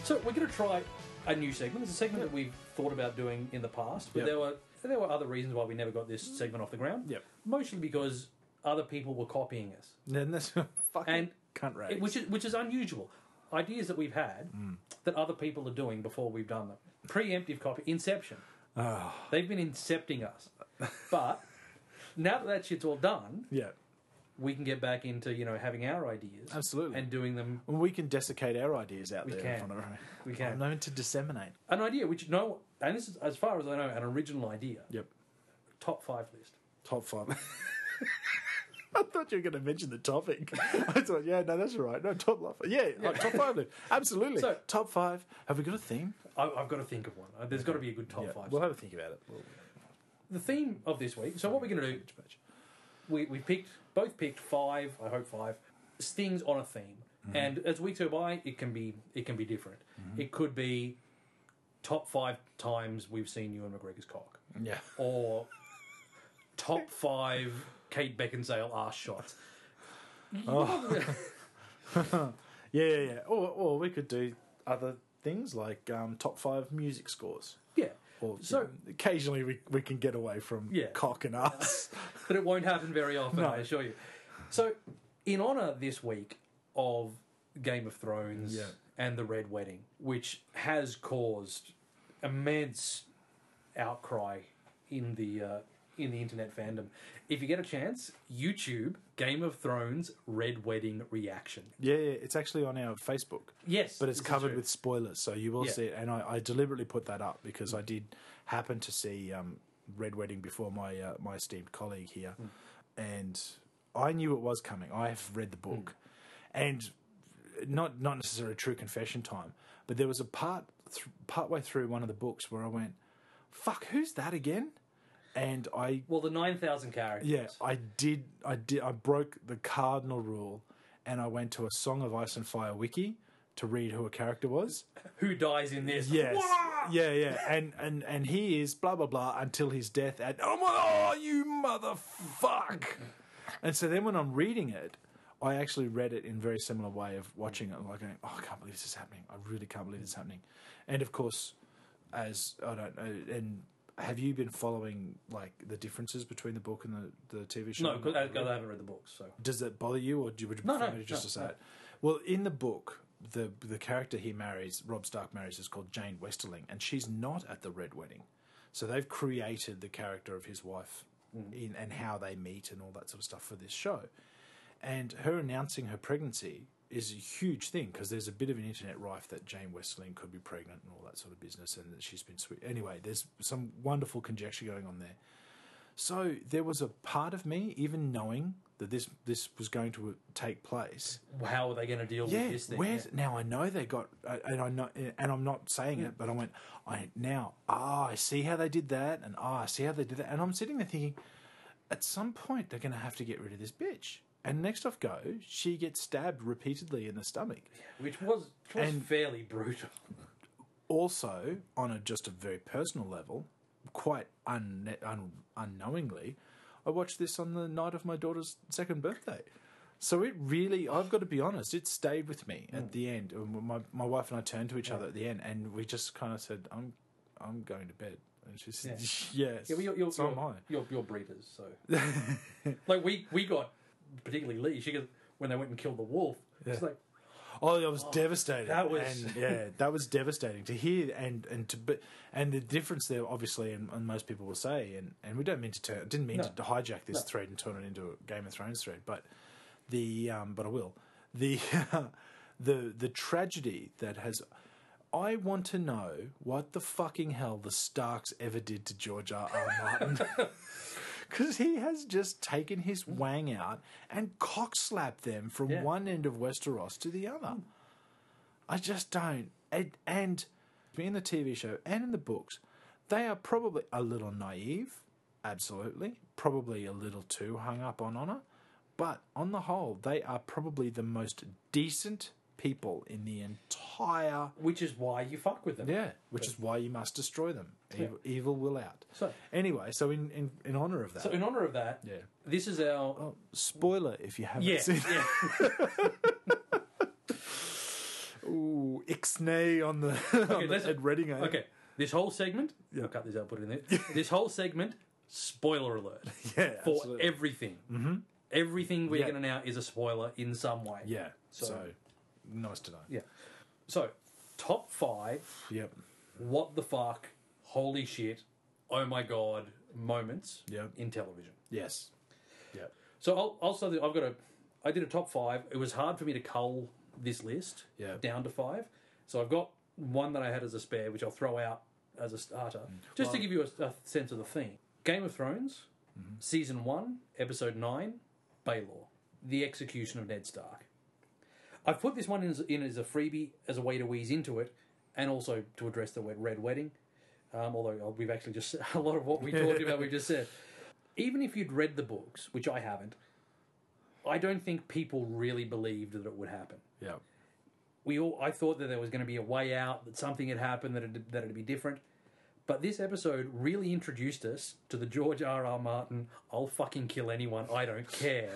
So we're going to try a new segment. It's a segment that we've thought about doing in the past, but Yep. there were there were other reasons why we never got this segment off the ground. Yep. Mostly because other people were copying us, Then that's fucking And cunt rags. Which is which is unusual. Ideas that we've had hmm. that other people are doing before we've done them. Preemptive copy, Inception. Ah. They've been incepting us, but now that that shit's all done, yeah, we can get back into you know having our ideas Absolutely. and doing them. Well, we can desiccate our ideas out We there can. in front of. We can. I'm known to disseminate. An idea which no, and this is as far as I know, an original idea. Yep. Top five list. Top five. I thought you were going to mention the topic. I thought, yeah, no, that's all right. No, top five. Yeah, like, top five. Absolutely. So- top five. Have we got a theme? I, I've got to think of one. Uh, There's got to be a good top yeah, five. we'll have a think about it. We'll, the theme of this week. So what we're going to do? We we picked both picked five. I hope five things on a theme. And as weeks go by, it can be it can be different. It could be top five times we've seen Ewan McGregor's cock, yeah. or top five Kate Beckinsale ass shots. Yeah, yeah, yeah. Or, or we could do other things like um, top five music scores. Yeah. Or So- you know, occasionally we, we can get away from Yeah. cock and ass. but it won't happen very often, No. I assure you. So, in honour this week of Game of Thrones Yeah. and the Red Wedding, which has caused immense outcry in the uh, in the internet fandom, if you get a chance, YouTube Game of Thrones Red Wedding reaction. yeah, yeah, it's actually on our Facebook. Yes, but it's covered with spoilers, so you will Yeah. see it. And I, I deliberately put that up because I did happen to see um, Red Wedding before my uh, my esteemed colleague here, Hmm. and I knew it was coming. I have read the book, Hmm. and not not necessarily true confession time, but there was a part th- part way through one of the books where I went, "Fuck, who's that again?" And I Well, the nine thousand characters. yeah, I did. I did. I broke the cardinal rule, and I went to a Song of Ice and Fire wiki to read who a character was. Who dies in this? Yes, Wah! yeah, yeah, and and and he is blah blah blah until his death. And oh my, oh you motherfuck! And so then when I'm reading it, I actually read it in a very similar way of watching it, like going, "Oh, I can't believe this is happening. I really can't believe this is happening." And of course, as I don't know, and have you been following like the differences between the book and the, the TV show? No, because I, I haven't read the books, so Does it bother you, or do you, would you No, prefer no, me just no, to say no. it? Well, in the book, the the character he marries, Robb Stark marries, is called Jane Westerling, and she's not at the red wedding. So they've created the character of his wife Mm. in and how they meet and all that sort of stuff for this show. And her announcing her pregnancy is a huge thing because there's a bit of an internet rife that Jane Westling could be pregnant and all that sort of business, and that she's been sweet. Anyway, there's some wonderful conjecture going on there. So there was a part of me, even knowing that this this was going to take place. how are they going to deal Yeah, with this thing? where's now? I know they got, uh, and I know, and I'm not saying it, but I went, I now, ah, I see how they did that, and ah, I see how they did that, and I'm sitting there thinking, at some point they're going to have to get rid of this bitch. And next off goes, she gets stabbed repeatedly in the stomach. which was, which was And- fairly brutal. also on a just a very personal level, quite un, un, unknowingly, I watched this on the night of my daughter's second birthday. So it really, I've got to be honest, it stayed with me Hmm. at the end. My my wife and I turned to each other at the end, and we just kind of said, "I'm I'm going to bed." And she said, "Yes." Yeah, well, you're, you're, so you're, am I. You're, you're breeders, so like we we got particularly Lee. She goes when they went and killed the wolf. It's like Oh, that was devastating. that was- and, yeah, that was devastating to hear, and and to but and the difference there, obviously, and, and most people will say, and, and we don't mean to turn, didn't mean No. to hijack this thread and turn it into a Game of Thrones thread, but the um, but I will the the the tragedy that has. I want to know what the fucking hell the Starks ever did to George R. R. Martin. Because he has just taken his hmm. wang out and cockslapped them from Yeah. one end of Westeros to the other. Hmm. I just don't. And, and in the TV show and in the books, they are probably a little naive, absolutely. Probably a little too hung up on honor. But on the whole, they are probably the most decent people in the entire. which is why you fuck with them. Yeah, which is why you must destroy them. Evil, evil will out. So Anyway, so in, in, in honor of that. so in honor of that, yeah. this is our Oh, spoiler if you haven't yeah seen yeah. Ooh, ixnay on the, on the Ed Redding. eh? Okay, this whole segment. Yeah. I'll cut this out. Put it in there. this whole segment. Spoiler alert Yeah, for absolutely. everything. Mm-hmm. Everything we're Yeah. going to now is a spoiler in some way. Yeah, so, So- nice to know. Yeah. So, top five. Yep, What the fuck? Holy shit! Oh my god! Moments Yep. in television. yes, yep, So I'll, I'll start. the- I've got a. I did a top five. It was hard for me to cull this list Yeah. down to five. So I've got one that I had as a spare, which I'll throw out as a starter, mm. just to give you a, a sense of the theme. Game of Thrones, mm-hmm. season one, episode nine, Baelor, the execution of Ned Stark. I've put this one in as, in as a freebie as a way to ease into it, and also to address the red wedding. Um, although we've actually just a lot of what we talked about, we just said. Even if you'd read the books, which I haven't, I don't think people really believed that it would happen. Yeah. We all, I thought that there was going to be a way out, that something had happened, that it'd, that it'd be different. But this episode really introduced us to the George R. R. Martin "I'll fucking kill anyone, I don't care"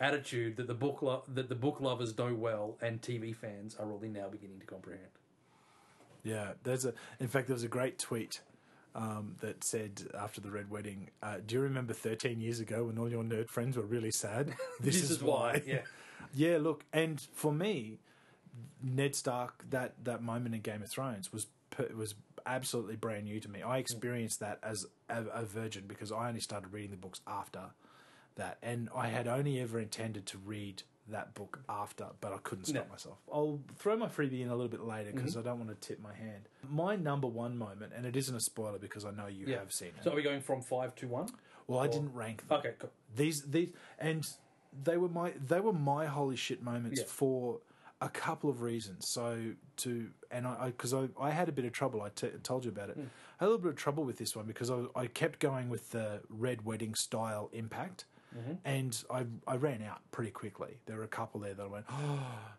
attitude that the book lo- that the book lovers know well, and TV fans are really now beginning to comprehend. Yeah, there's a. In fact, there was a great tweet um, that said after the red wedding, uh, "Do you remember 13 years ago when all your nerd friends were really sad? This, is, why." Yeah, Yeah, look, and for me, Ned Stark, that that moment in Game of Thrones was was absolutely brand new to me. I experienced that as a, a virgin because I only started reading the books after that, and I had only ever intended to read that book after, but I couldn't stop No. myself. I'll throw my freebie in a little bit later because mm-hmm. I don't want to tip my hand. My number one moment, and it isn't a spoiler because I know you yeah. have seen it. So are we going from five to one? well, I didn't rank them. Okay, cool. These these and they were my they were my holy shit moments Yeah. for a couple of reasons. So to and I because I, I, had a bit of trouble. I t- told you about it. Mm. I had a little bit of trouble with this one because I, I kept going with the red wedding style impact. And I, I ran out pretty quickly. There were a couple there that I went, oh,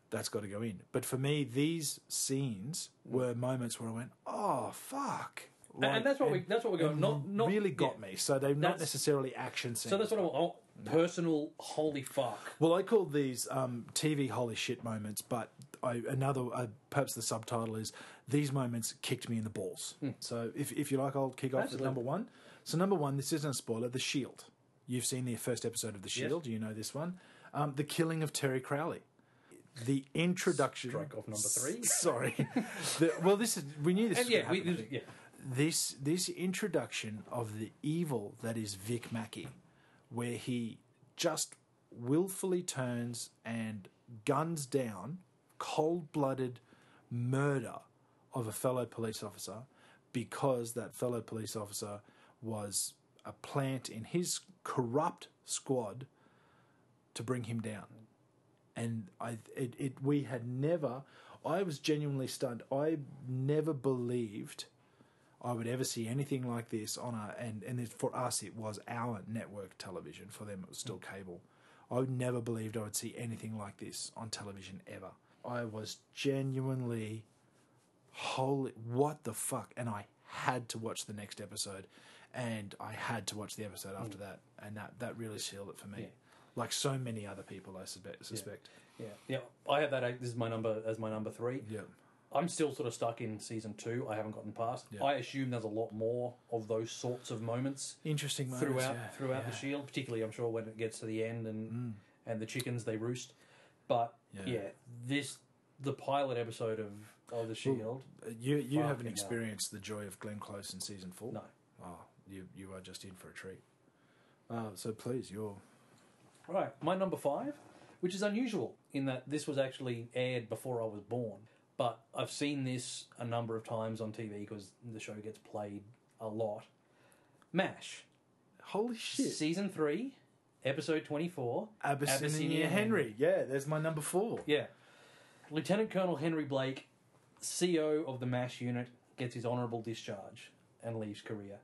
that's got to go in. But for me, these scenes were moments where I went, oh, fuck. and that's what we that's what we're going. Not not really got yeah. me. So they're not That's- necessarily action scenes. So that's what I want. Oh, personal. Holy fuck. Well, I call these um, TV holy shit moments, but I, another uh, perhaps the subtitle is these moments kicked me in the balls. So if if you like, I'll kick off Hmm. Absolutely. with number one. So number one, this isn't a spoiler. The Shield. You've seen the first episode of The Shield. You know this one. Um, the killing of Terry Crowley. The introduction. Strike off number three. Sorry. the, well, this is we knew this. Was yeah, we, think yeah. this this introduction of the evil that is Vic Mackey, where he just willfully turns and guns down cold blooded murder of a fellow police officer because that fellow police officer was a plant in his corrupt squad to bring him down and I it, it we had never I was genuinely stunned. I never believed I would ever see anything like this on a and and it, for us it was our network television. For them it was still cable. I never believed I would see anything like this on television ever. I was genuinely holy what the fuck and I had to watch the next episode and I had to watch the episode after that and that that really sealed it for me. Yeah. Like so many other people I suspect suspect. Yeah, yeah. I have that. This is my number as my number three. Yeah. I'm still sort of stuck in season two. I haven't gotten past. Yeah. I assume there's a lot more of those sorts of moments Interesting moments, throughout yeah, throughout yeah. the Shield. Particularly, I'm sure when it gets to the end and and the chickens they roost. But Yeah. yeah, this the pilot episode of of the Shield. Uh, You you haven't hell. experienced the joy of Glenn Close in season four. No. You you are just in for a treat. Uh, so please, you're Right, my number five, which is unusual in that this was actually aired before I was born. But I've seen this a number of times on TV because the show gets played a lot. MASH, holy shit. season three, episode twenty-four. Abyssinia Henry. Yeah, there's my number four. Yeah, Lieutenant Colonel Henry Blake, CO of the MASH unit, gets his honourable discharge and leaves Korea.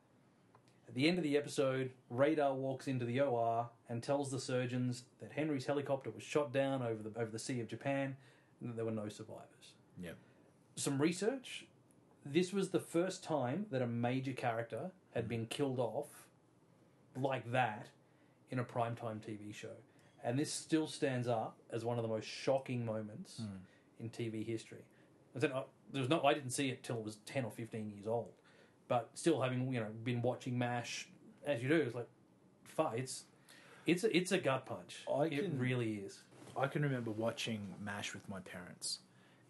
At the end of the episode, Radar walks into the OR and tells the surgeons that Henry's helicopter was shot down over the over the Sea of Japan and that there were no survivors. Yeah. Some research. This was the first time that a major character had been killed off like that in a primetime TV show. And this still stands up as one of the most shocking moments in TV history. I said, uh, there was no, I didn't see it till it was 10 or 15 years old. But still having, you know, been watching MASH, as you do, it's like, fuck, it's, it's, a, it's a gut punch. I it can- really is. I can remember watching MASH with my parents,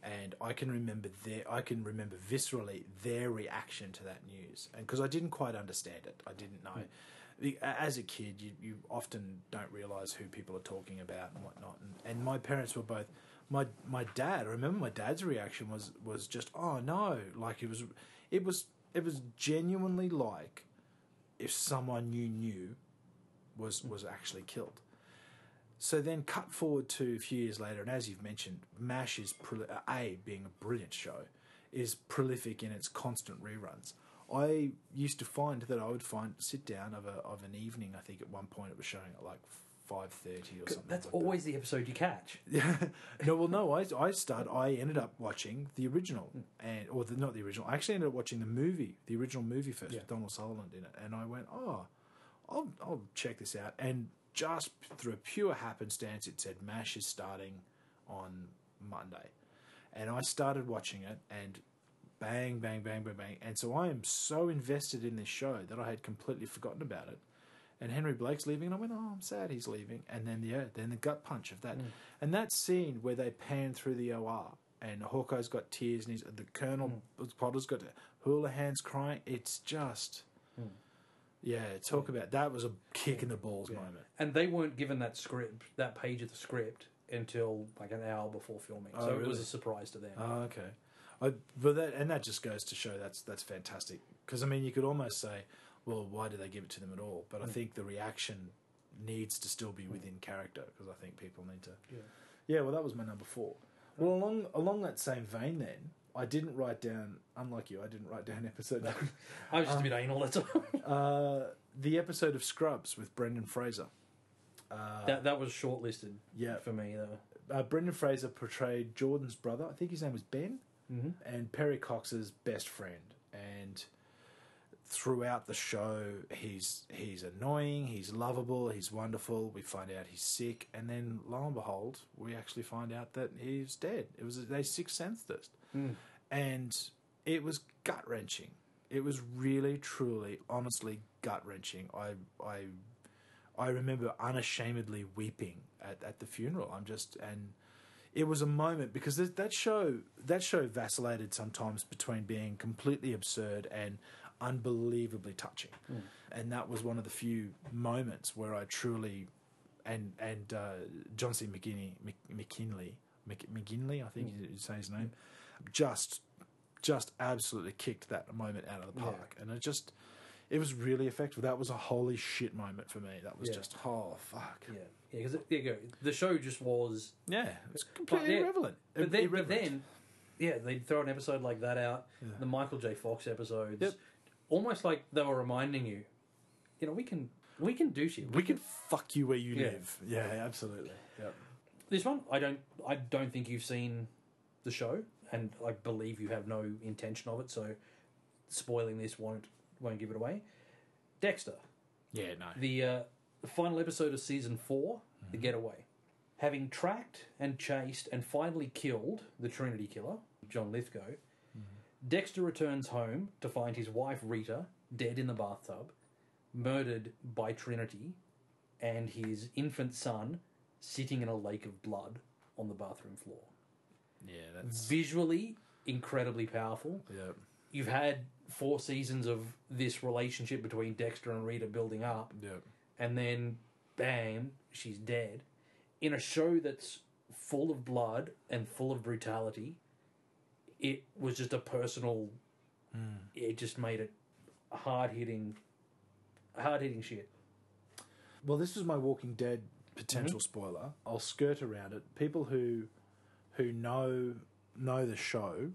and I can remember their I can remember viscerally their reaction to that news, and because I didn't quite understand it, I didn't know. The- As a kid, you, you often don't realize who people are talking about and whatnot. And, and my parents were both. My my dad. I remember my dad's reaction was was just oh no, like it was it was it was genuinely like if someone you knew was was actually killed. So then, cut forward to a few years later, and as you've mentioned, MASH is uh, a being a brilliant show, is prolific in its constant reruns. I used to find that I would find sit down of a of an evening. I think at one point it was showing at like five thirty or something. That's like always the episode you catch. that. no. Well, no. I I start. I ended up watching the original, hmm. and or the, not the original. I actually ended up watching the movie, the original movie first, with Donald Sutherland in it, and I went, oh, I'll I'll check this out. And just through pure happenstance, it said Mash is starting on Monday, and I started watching it, and bang, bang, bang, bang, bang, and so I am so invested in this show that I had completely forgotten about it. And Henry Blake's leaving, and I went, "Oh, I'm sad he's leaving." And then, yeah, then the gut punch of that, mm. and that scene where they pan through the OR, and Hawkeye's got tears, and he's the Colonel mm. Potter's got Houlihan's crying. It's just, mm. yeah, talk about that was a kick in the balls moment. And they weren't given that script, that page of the script, until like an hour before filming. Oh, so it was a surprise to them. Oh, okay. I, but that and that just goes to show that's that's fantastic because I mean you could almost say, well, why do they give it to them at all? But I think the reaction needs to still be within character because I think people need to. Yeah. Yeah. Well, that was my number four. Well, along along that same vein, then I didn't write down. Unlike you, I didn't write down episode. No, I was just a bit anal, that's all. uh, the episode of Scrubs with Brendan Fraser. Uh, that, that was shortlisted Yeah. for me, though. uh, Brendan Fraser portrayed Jordan's brother. I think his name was Ben, Mhm. and Perry Cox's best friend. And throughout the show, he's he's annoying, he's lovable, he's wonderful. We find out he's sick, and then lo and behold, we actually find out that he's dead. It was they sixth sensed it, hmm. and it was gut wrenching. It was really, truly, honestly gut wrenching. I I I remember unashamedly weeping at, at the funeral. I'm just and it was a moment because th- that show that show vacillated sometimes between being completely absurd and unbelievably touching, and that was one of the few moments where I truly and and uh, John C. McGinney, Mc, McKinley Mc, McGinley I think you say his name, just just absolutely kicked that moment out of the park, and it just. It was really effective. That was a holy shit moment for me. That was Yeah. just oh fuck. Yeah, yeah, because there you go. The show just was Yeah, it's completely yeah, irrelevant. But then, but then, yeah, they'd throw an episode like that out. The Michael J. Fox episodes, Yep. Almost like they were reminding you, you know, we can we can do shit. we can fuck you where you Yeah. live. Yeah, absolutely. Yep. This one, I don't, I don't think you've seen the show, and I believe you have no intention of it. So, spoiling this won't won't give it away. Dexter, Yeah, no. the uh, the final episode of season 4 The Getaway. Having tracked and chased and finally killed the Trinity Killer, John Lithgow, Dexter returns home to find his wife Rita dead in the bathtub, murdered by Trinity, and his infant son sitting in a lake of blood on the bathroom floor. yeah, that's Visually, incredibly powerful yeah, you've had four seasons of this relationship between Dexter and Rita building up, yeah, and then bam, she's dead. In a show that's full of blood and full of brutality, it was just a personal. It just made it hard hitting, hard hitting shit. Well, this was my Walking Dead potential spoiler. I'll skirt around it. People who who know know the show,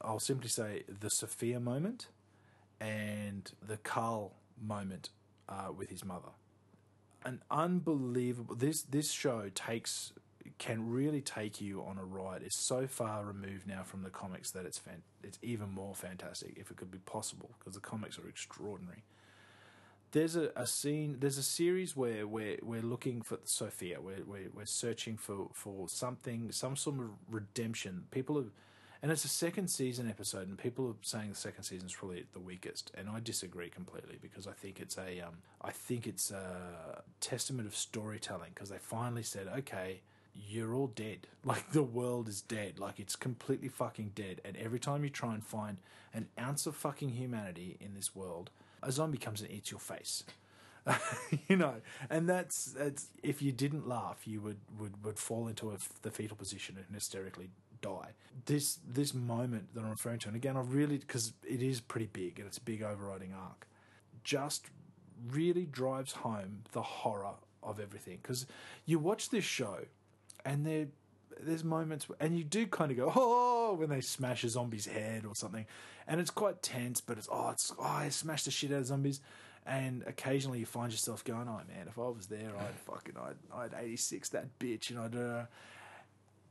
I'll simply say the Sophia moment and the Carl moment uh, with his mother. An unbelievable. This this show takes can really take you on a ride. It's so far removed now from the comics that it's fan, it's even more fantastic if it could be possible because the comics are extraordinary. There's a, a scene there's a series where we're we're looking for Sophia. We're we're, we're searching for for something some sort of redemption. People have and it's a second season episode and people are saying the second season is probably the weakest and I disagree completely because I think it's a um I think it's a testament of storytelling because they finally said okay you're all dead. Like the world is dead. Like it's completely fucking dead. And every time you try and find an ounce of fucking humanity in this world, a zombie comes and eats your face. you know, and that's that's if you didn't laugh, you would would would fall into a, the fetal position and hysterically die. This this moment that I'm referring to, and again, I really because it is pretty big and it's a big overriding arc, just really drives home the horror of everything. Because you watch this show, and there there's moments and you do kind of go oh when they smash a zombie's head or something and it's quite tense but it's oh it's oh I smashed the shit out of zombies and occasionally you find yourself going oh man if I was there I'd fucking I'd, I'd 86 that bitch and I'd uh,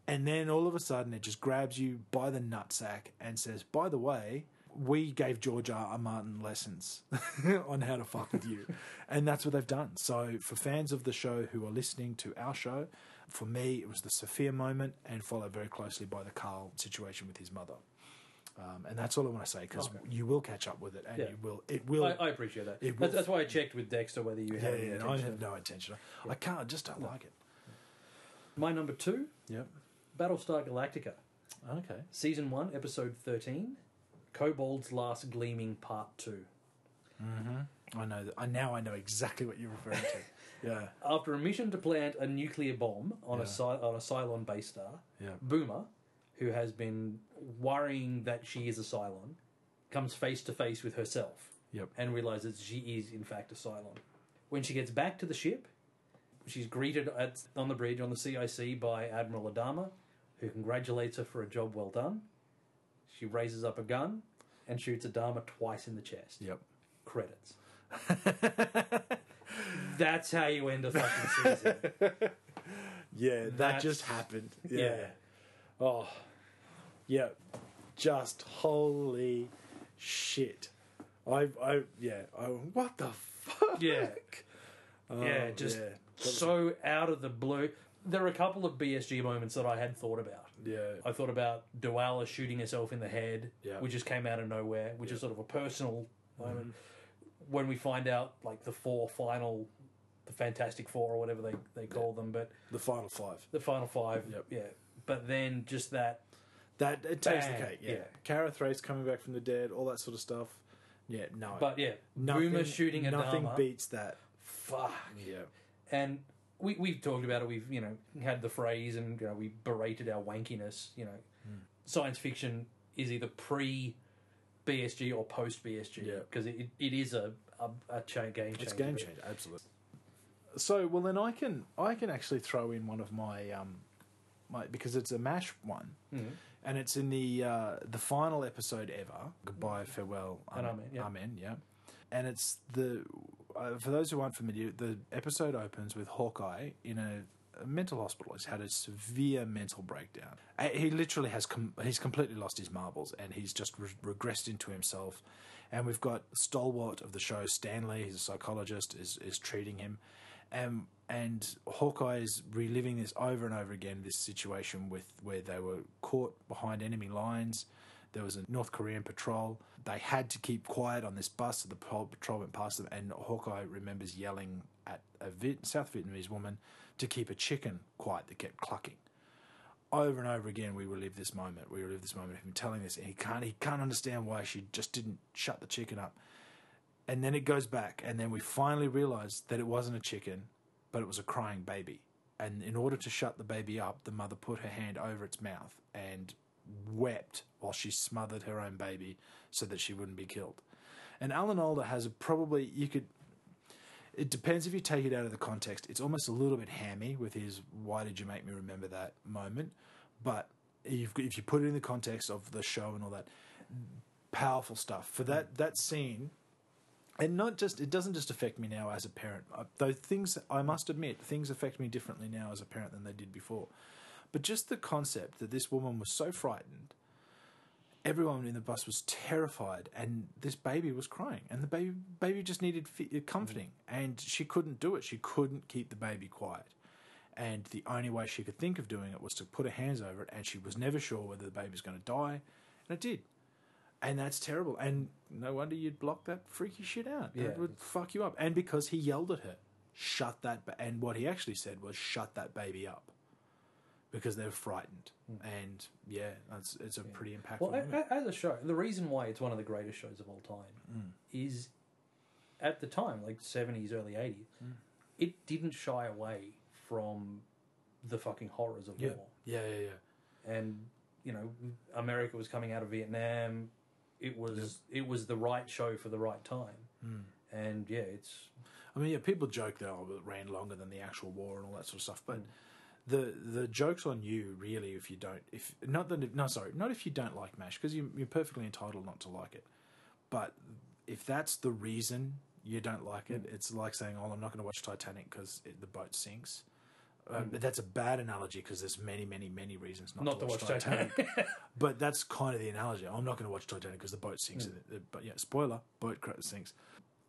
and then all of a sudden it just grabs you by the nutsack and says by the way we gave George R. R. Martin lessons on how to fuck with you. And that's what they've done. So, for fans of the show who are listening to our show, for me, it was the Sophia moment and followed very closely by the Carl situation with his mother. Um, and that's all I want to say because you will catch up with it and Yeah. you will, it will. I, I appreciate that. That's, that's why I checked with Dexter whether you yeah, had any yeah, I have no intention. I can't, I just don't like it. My number two, Yep. Battlestar Galactica. Okay. Season 1, Episode 13, Kobol's Last Gleaming Part 2. I know that. I now I know exactly what you're referring to. Yeah. After a mission to plant a nuclear bomb on a Yeah. Cy- on a Cylon base star, Yeah. Boomer, who has been worrying that she is a Cylon, comes face to face with herself Yep. and realizes she is in fact a Cylon. When she gets back to the ship, she's greeted at, on the bridge on the CIC by Admiral Adama, who congratulates her for a job well done. She raises up a gun and shoots Adama twice in the chest. Yep. Credits. That's how you end a fucking season. Yeah, that That's- just happened. Yeah. Yeah. Oh, yeah. Just holy shit. I, I, yeah. I, what the fuck? Yeah. Oh, yeah, just yeah. so out of the blue. There are a couple of BSG moments that I had thought about. Yeah. I thought about Dualla shooting herself in the head, Yeah. which just came out of nowhere, which is sort of a personal moment. Mm. When we find out, like, the four final, the Fantastic Four or whatever they, they call them, but the final five. the final five, Yep. yeah. But then just that, That it takes the cake. Yeah. yeah. Kara Thrace coming back from the dead, all that sort of stuff. Yeah. No. but yeah, nothing, Boomer shooting a Nothing beats that. fuck. Yeah. And we we've talked about it. We've you know had the phrase, and you know we berated our wankiness. You know, Hmm. science fiction is either pre BSG or post BSG Yeah. because it, it is a a, a cha- game changer. It's game changer, absolutely. So well, then I can I can actually throw in one of my um my because it's a mash one, Mhm. and it's in the uh, the final episode ever. Goodbye, farewell, And amen, yeah. amen, yeah. And it's the uh, for those who aren't familiar, the episode opens with Hawkeye in a, mental hospital. He's had a severe mental breakdown. He literally has com- he's completely lost his marbles, and he's just re- regressed into himself. And we've got stalwart of the show, Stanley. He's a psychologist, is is treating him, and and Hawkeye is reliving this over and over again. This situation with where they were caught behind enemy lines. There was a North Korean patrol. They had to keep quiet on this bus. So the patrol went past them, and Hawkeye remembers yelling at a South Vietnamese woman to keep a chicken quiet that kept clucking over and over again we relive this moment. We relive this moment of him telling this, and he can't he can't understand why she just didn't shut the chicken up. And then it goes back, and then we finally realize that it wasn't a chicken, but it was a crying baby. And in order to shut the baby up, the mother put her hand over its mouth and wept while she smothered her own baby so that she wouldn't be killed. And Alan Alda has probably you could it depends if you take it out of the context. It's almost a little bit hammy with his "Why did you make me remember that?" moment, but if, you put it in the context of the show and all that, powerful stuff for that that scene. And not just it doesn't just affect me now as a parent. Uh, Though things I must admit things affect me differently now as a parent than they did before. But just the concept that this woman was so frightened everyone in the bus was terrified and this baby was crying and the baby baby just needed uh, comforting mm. and she couldn't do it. She couldn't keep the baby quiet. And the only way she could think of doing it was to put her hands over it and she was never sure whether the baby was going to die and it did. And that's terrible and no wonder you'd block that freaky shit out. Yeah. that would fuck you up. And because he yelled at her shut that ba-, and what he actually said was shut that baby up because they're frightened and yeah that's it's a pretty impactful Well, moment. a- a- as a show, the reason why it's one of the greatest shows of all time Mm. is at the time, like seventies, early eighties, Mm. it didn't shy away from the fucking horrors of Yeah. war. Yeah, yeah, yeah. and you know America was coming out of Vietnam. It was it was the right show for the right time, Hmm. and yeah, it's I mean, yeah, people joke that oh, it ran longer than the actual war and all that sort of stuff, but the the joke's on you, really, if you don't. If not that, no, sorry, not if you don't like Mash, because you, you're perfectly entitled not to like it. But if that's the reason you don't like it, it's like saying, "Oh, I'm not going to watch Titanic because the boat sinks." Um, mm. that's a bad analogy because there's many, many, many reasons not, not to watch, Titanic. but that's kind of the analogy. I'm not going to watch Titanic because the boat sinks. Mm. in it. But yeah, spoiler: boat sinks.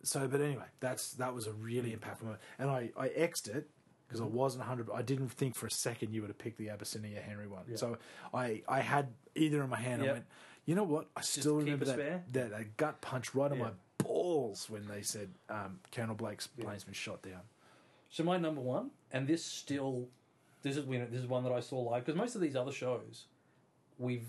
So, but anyway, that's that was a really mm. impactful moment, and I I xed it because I wasn't hundred. I didn't think for a second you would have picked the Abyssinia Henry one. So I I had either in my hand. I went, you know what? I still remember that, that that gut punch right on my balls when they said um, Colonel Blake's plane's been shot down. so my number one, and this still this is this is one that I saw live because most of these other shows we've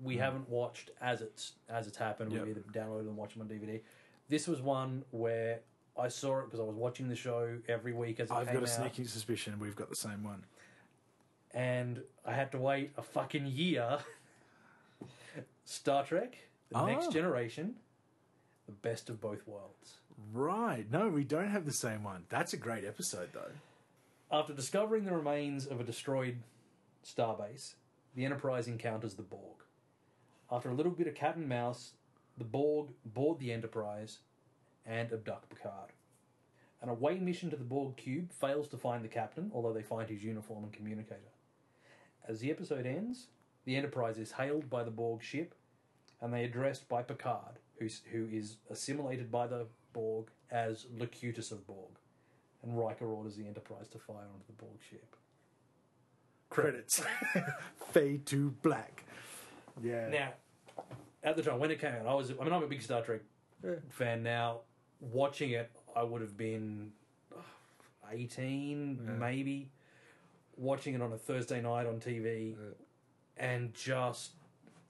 we haven't watched as it's as it's happened. Yep. We've either downloaded and watched them on DVD. This was one where I saw it because I was watching the show every week as it I've came got a out. sneaking suspicion we've got the same one. and I had to wait a fucking year. Star Trek, The Ah. Next Generation, The Best of Both Worlds. Right? No, we don't have the same one. That's a great episode though. After discovering the remains of a destroyed starbase, the Enterprise encounters the Borg. After a little bit of cat and mouse, the Borg board the Enterprise and abduct Picard. An away mission to the Borg cube fails to find the captain, although they find his uniform and communicator. As the episode ends, the Enterprise is hailed by the Borg ship and they are dressed by Picard, who's who is assimilated by the Borg as Locutus of Borg, and Riker orders the Enterprise to fire onto the Borg ship. Credits. Fade to black. Yeah. Now, at the time when it came out, I was I mean I'm a big Star Trek fan now. Watching it, I would have been uh, 18 maybe. Watching it on a Thursday night on TV, and just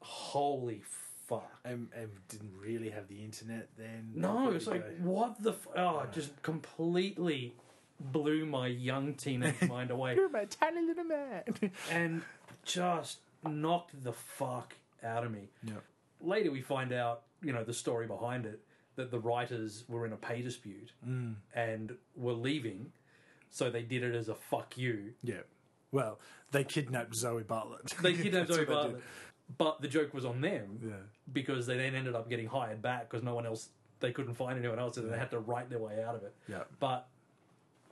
holy fuck. and, and didn't really have the internet then. No, it's There like go. what the f- oh, it just completely blew my young teenage mind away, You're my tiny little man. and just knocked the fuck out of me. Yeah. later we find out, you know, the story behind it that the writers were in a pay dispute mm. and were leaving, so they did it as a fuck you. Yeah. Well, they kidnapped Zoe Bartlett. They kidnapped Zoe. Bartlett, but the joke was on them Yeah. because they then ended up getting hired back because no one else, they couldn't find anyone else, so they had to write their way out of it. Yeah. But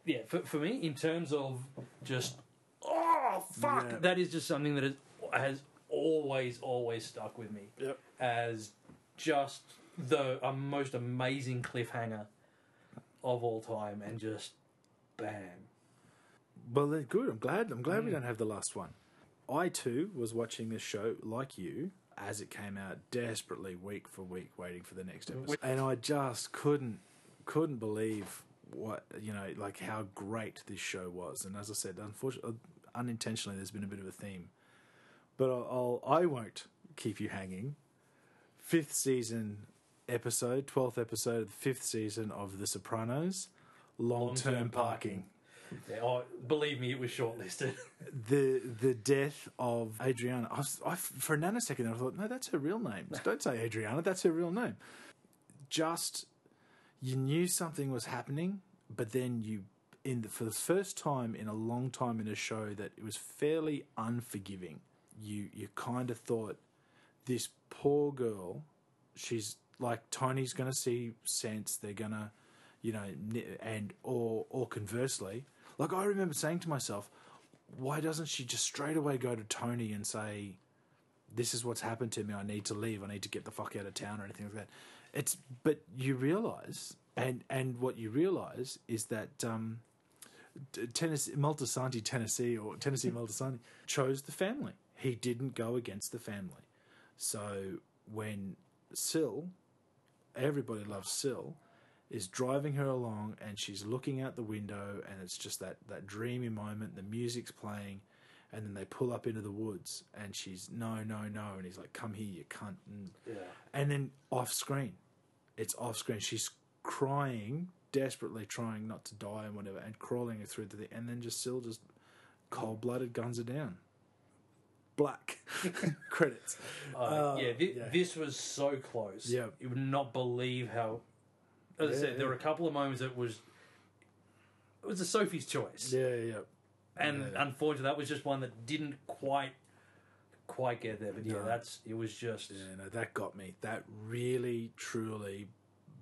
yeah, for, for me, in terms of just oh fuck, Yeah. that is just something that has, has always always stuck with me Yep. as just the uh, most amazing cliffhanger of all time, and just bam. Well, then good. I'm glad. I'm Mm. glad we don't have the last one. I too was watching this show like you as it came out, desperately week for week, waiting for the next episode, and I just couldn't couldn't believe what you know, like how great this show was. And as I said, unfortunately, unintentionally, there's been a bit of a theme, but I'll, I'll I won't keep you hanging. Fifth season episode, twelfth episode of the fifth season of The Sopranos. Long term parking. Yeah, oh, believe me, it was shortlisted. the the death of Adriana. I, was, I for a nanosecond I thought, no, that's her real name. Don't say Adriana. That's her real name. Just you knew something was happening, but then you, in the, for the first time in a long time in a show that it was fairly unforgiving. You you kind of thought this poor girl. She's like Tony's going to see sense. They're going to you know, and or or conversely, like I remember saying to myself, why doesn't she just straight away go to Tony and say, "This is what's happened to me. I need to leave. I need to get the fuck out of town," or anything like that. It's but you realize, and and what you realize is that um, Tennessee, Moltisanti, Tennessee, or Tennessee Moltisanti chose the family. He didn't go against the family. So when Syl, everybody loves Syl, is driving her along and she's looking out the window and it's just that, that dreamy moment, the music's playing, and then they pull up into the woods and she's no, no, no, and he's like, Come here, you cunt and Yeah. and then off screen. It's off screen. She's crying, desperately trying not to die and whatever, and crawling her through the thing, and then just still just cold blooded guns her down. Black credits. Uh, yeah, thi- yeah. this was so close. Yeah. You would not believe how. As I Yeah, said, there were a couple of moments that was. It was a Sophie's choice, Yeah, yeah. and yeah. unfortunately, that was just one that didn't quite, quite get there. But yeah, No. that's it was just. Yeah, no, that got me. That really, truly,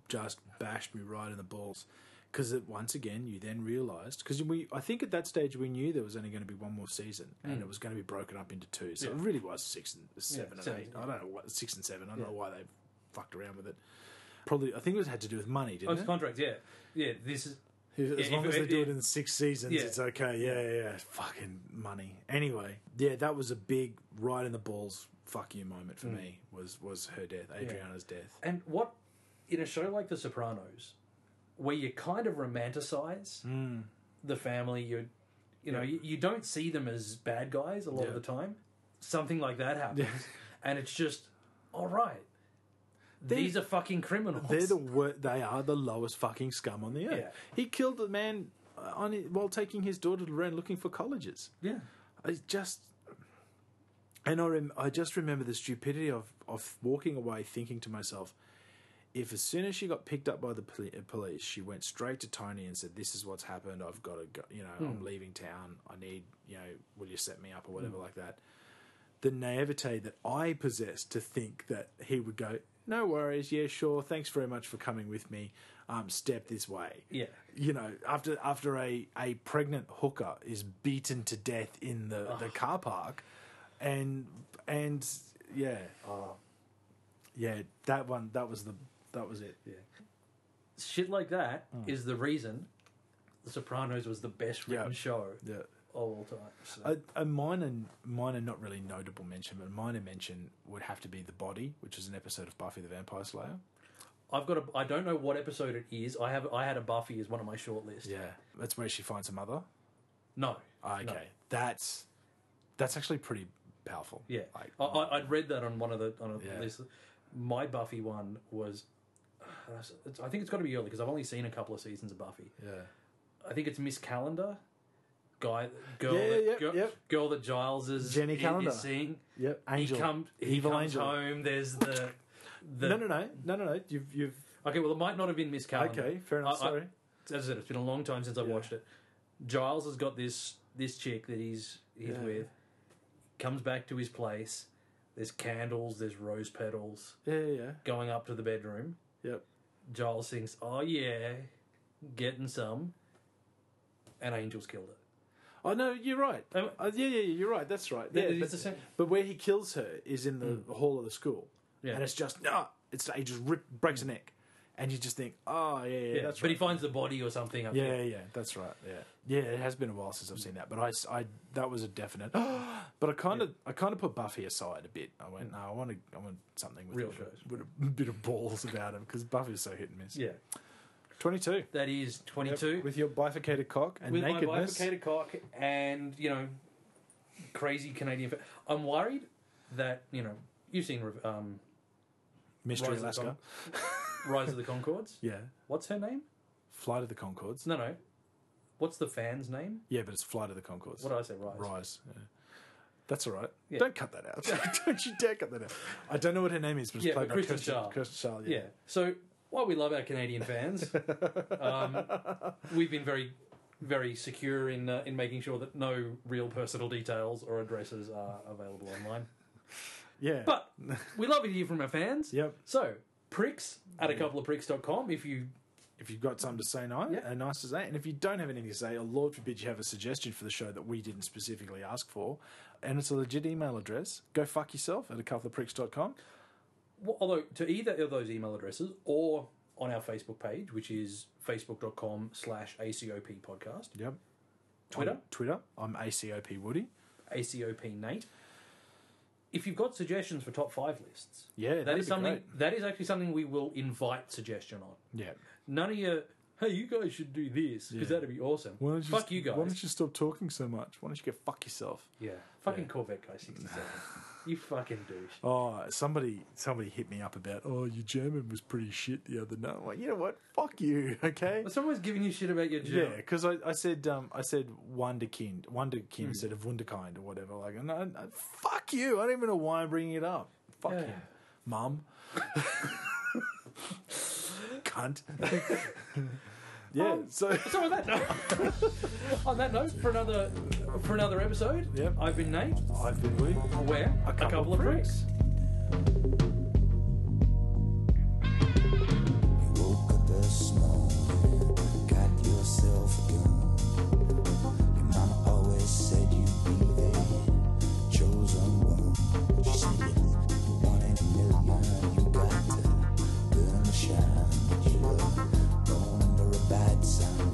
just bashed me right in the balls. Because once again, you then realised because we, I think at that stage we knew there was only going to be one more season, and it was going to be broken up into two. So Mm. Yeah. it really was six and seven and seven, eight. yeah. I don't know what six and seven. I don't Yeah. know why they fucked around with it. Probably, I think it was had to do with money, Oh, didn't it's it? contract, yeah, yeah. This is As Yeah, long as they do it- in six seasons, Yeah. it's okay. Yeah, yeah, yeah. Fucking money. Anyway, yeah, that was a big right in the balls. Fuck you moment Mm. for me. Was was her death, Adriana's death. and what in a show like The Sopranos, where you kind of romanticize Mm. the family, you you know, you, you don't see them as bad guys a lot Yeah. of the time. Something like that happens, and it's just all right. They- These are fucking criminals. They're the wor- They are the lowest fucking scum on the earth. Yeah. He killed the man on while taking his daughter around looking for colleges. yeah, I just, and I rem- I just remember the stupidity of of walking away thinking to myself, if as soon as she got picked up by the uh, police, she went straight to Tony and said, "This is what's happened. I've got to go. You know, I'm leaving town. I need. You know, will you set me up or whatever like that." The naivete that I possessed to think that he would go, "No worries. Yeah, sure. Thanks very much for coming with me. Um, step this way." yeah. you know, after after a, a pregnant hooker is beaten to death in the, the car park, and and yeah, Yeah, that one. That was the. That was it. Yeah. Shit like that is Mm. the reason The Sopranos was the best written Yeah. show Yeah. of all time. So. A, a minor, minor, not really notable mention, but a minor mention would have to be the body, which is an episode of Buffy the Vampire Slayer. I've got a. I don't know what episode it is. I have. I had a Buffy as one of my short lists. Yeah, that's where she finds her mother. No. Ah, okay, No. that's that's actually pretty powerful. Yeah. like, I, I, I'd read that on one of the on a Yeah. list. My Buffy one was. It's, I think it's got to be early because I've only seen a couple of seasons of Buffy. yeah, I think it's Miss Calendar, guy, girl, Yeah, that, girl, yep. girl that Giles is Jenny is- Calendar. seeing. yep. Angel, He comes, he evil comes angel. home. There's the, the. No, no, no, no, no, no. You've, you've. Okay, well, it might not have been Miss Calendar. Okay, fair enough. I- I- sorry. As I said, it's been a long time since I've Yeah. watched it. Giles has got this this chick that he's he's Yeah. with. Comes back to his place. There's candles. There's rose petals yeah, yeah, yeah. going up to the bedroom. Yep. Giles thinks, "Oh yeah, getting some," and Angel's killed her. Oh no, you're right. Um, Uh, yeah, yeah, yeah, you're right. That's right. Yeah, it's but, the same- but where he kills her is in the hall of the school, Yeah. and it's just no. It's he just rip, breaks a neck, and you just think, oh yeah, yeah, Yeah, that's but right. he finds the body or something. Up Yeah, there. yeah, that's right. Yeah, yeah. It has been a while since I've seen that, but I, I that was a definite. but I kind of, I kind of put Buffy aside a bit. I went, no, I want to, I want something with Real a, bit- shows. with a bit of balls about him because Buffy's so hit and miss. yeah. twenty-two. That is twenty-two. with your bifurcated cock and with my nakedness. bifurcated cock and you know crazy Canadian. Fa- I'm worried that you know you've seen um, Mystery Rise Alaska. Rise of the Conchords. Yeah, What's her name? Flight of the Conchords. No, no. What's the fan's name? Yeah, but it's Flight of the Conchords. What did I say? Rise. Rise. Yeah. That's all right. Yeah. Don't cut that out. don't you dare cut that out. I don't know what her name is, but it's Yeah, played but by Kristen Schaal. Kirsten Schaal. Yeah. So while we love our Canadian fans, um, we've been very, very secure in uh, in making sure that no real personal details or addresses are available online. Yeah. But we love to hear from our fans. Yep. So pricks at a couple of pricks.com if you if you've got something to say, nice, Yeah. uh, nice to say. And if you don't have anything to say, or Lord forbid you have a suggestion for the show that we didn't specifically ask for, and it's a legit email address, go fuck yourself at a couple of pricks.com. Well, although to either of those email addresses or on our Facebook page, which is facebook.com slash ACOP podcast, Yep. Twitter, On Twitter. I'm ACOP Woody. ACOP Nate. If you've got suggestions for top five lists, Yeah, that that'd is be something great. that is actually something we will invite suggestion on. Yeah. None of your hey, you guys should do this because Yeah. that'd be awesome. Why don't you Fuck you guys. Why don't you stop talking so much? Why don't you go fuck yourself? Yeah, fucking Yeah. Corvette guy sixty seven. you fucking douche. Oh, somebody somebody hit me up about, oh, your German was pretty shit the other night. I'm like, you know what? Fuck you, okay? Well, someone's giving you shit about your German. Yeah, because I, I said um, I said wonderkind, wonderkind instead of wunderkind or whatever. Like, and I, I- fuck you! I don't even know why I'm bringing it up. Fuck Yeah. him, mum. Cunt. yeah. Um, so So on that note, on that note, for another for another episode, Yep. I've been Nate. I've been Woody. We're a couple, of pricks. You woke up this morning, got yourself a. Your mama always said bad sign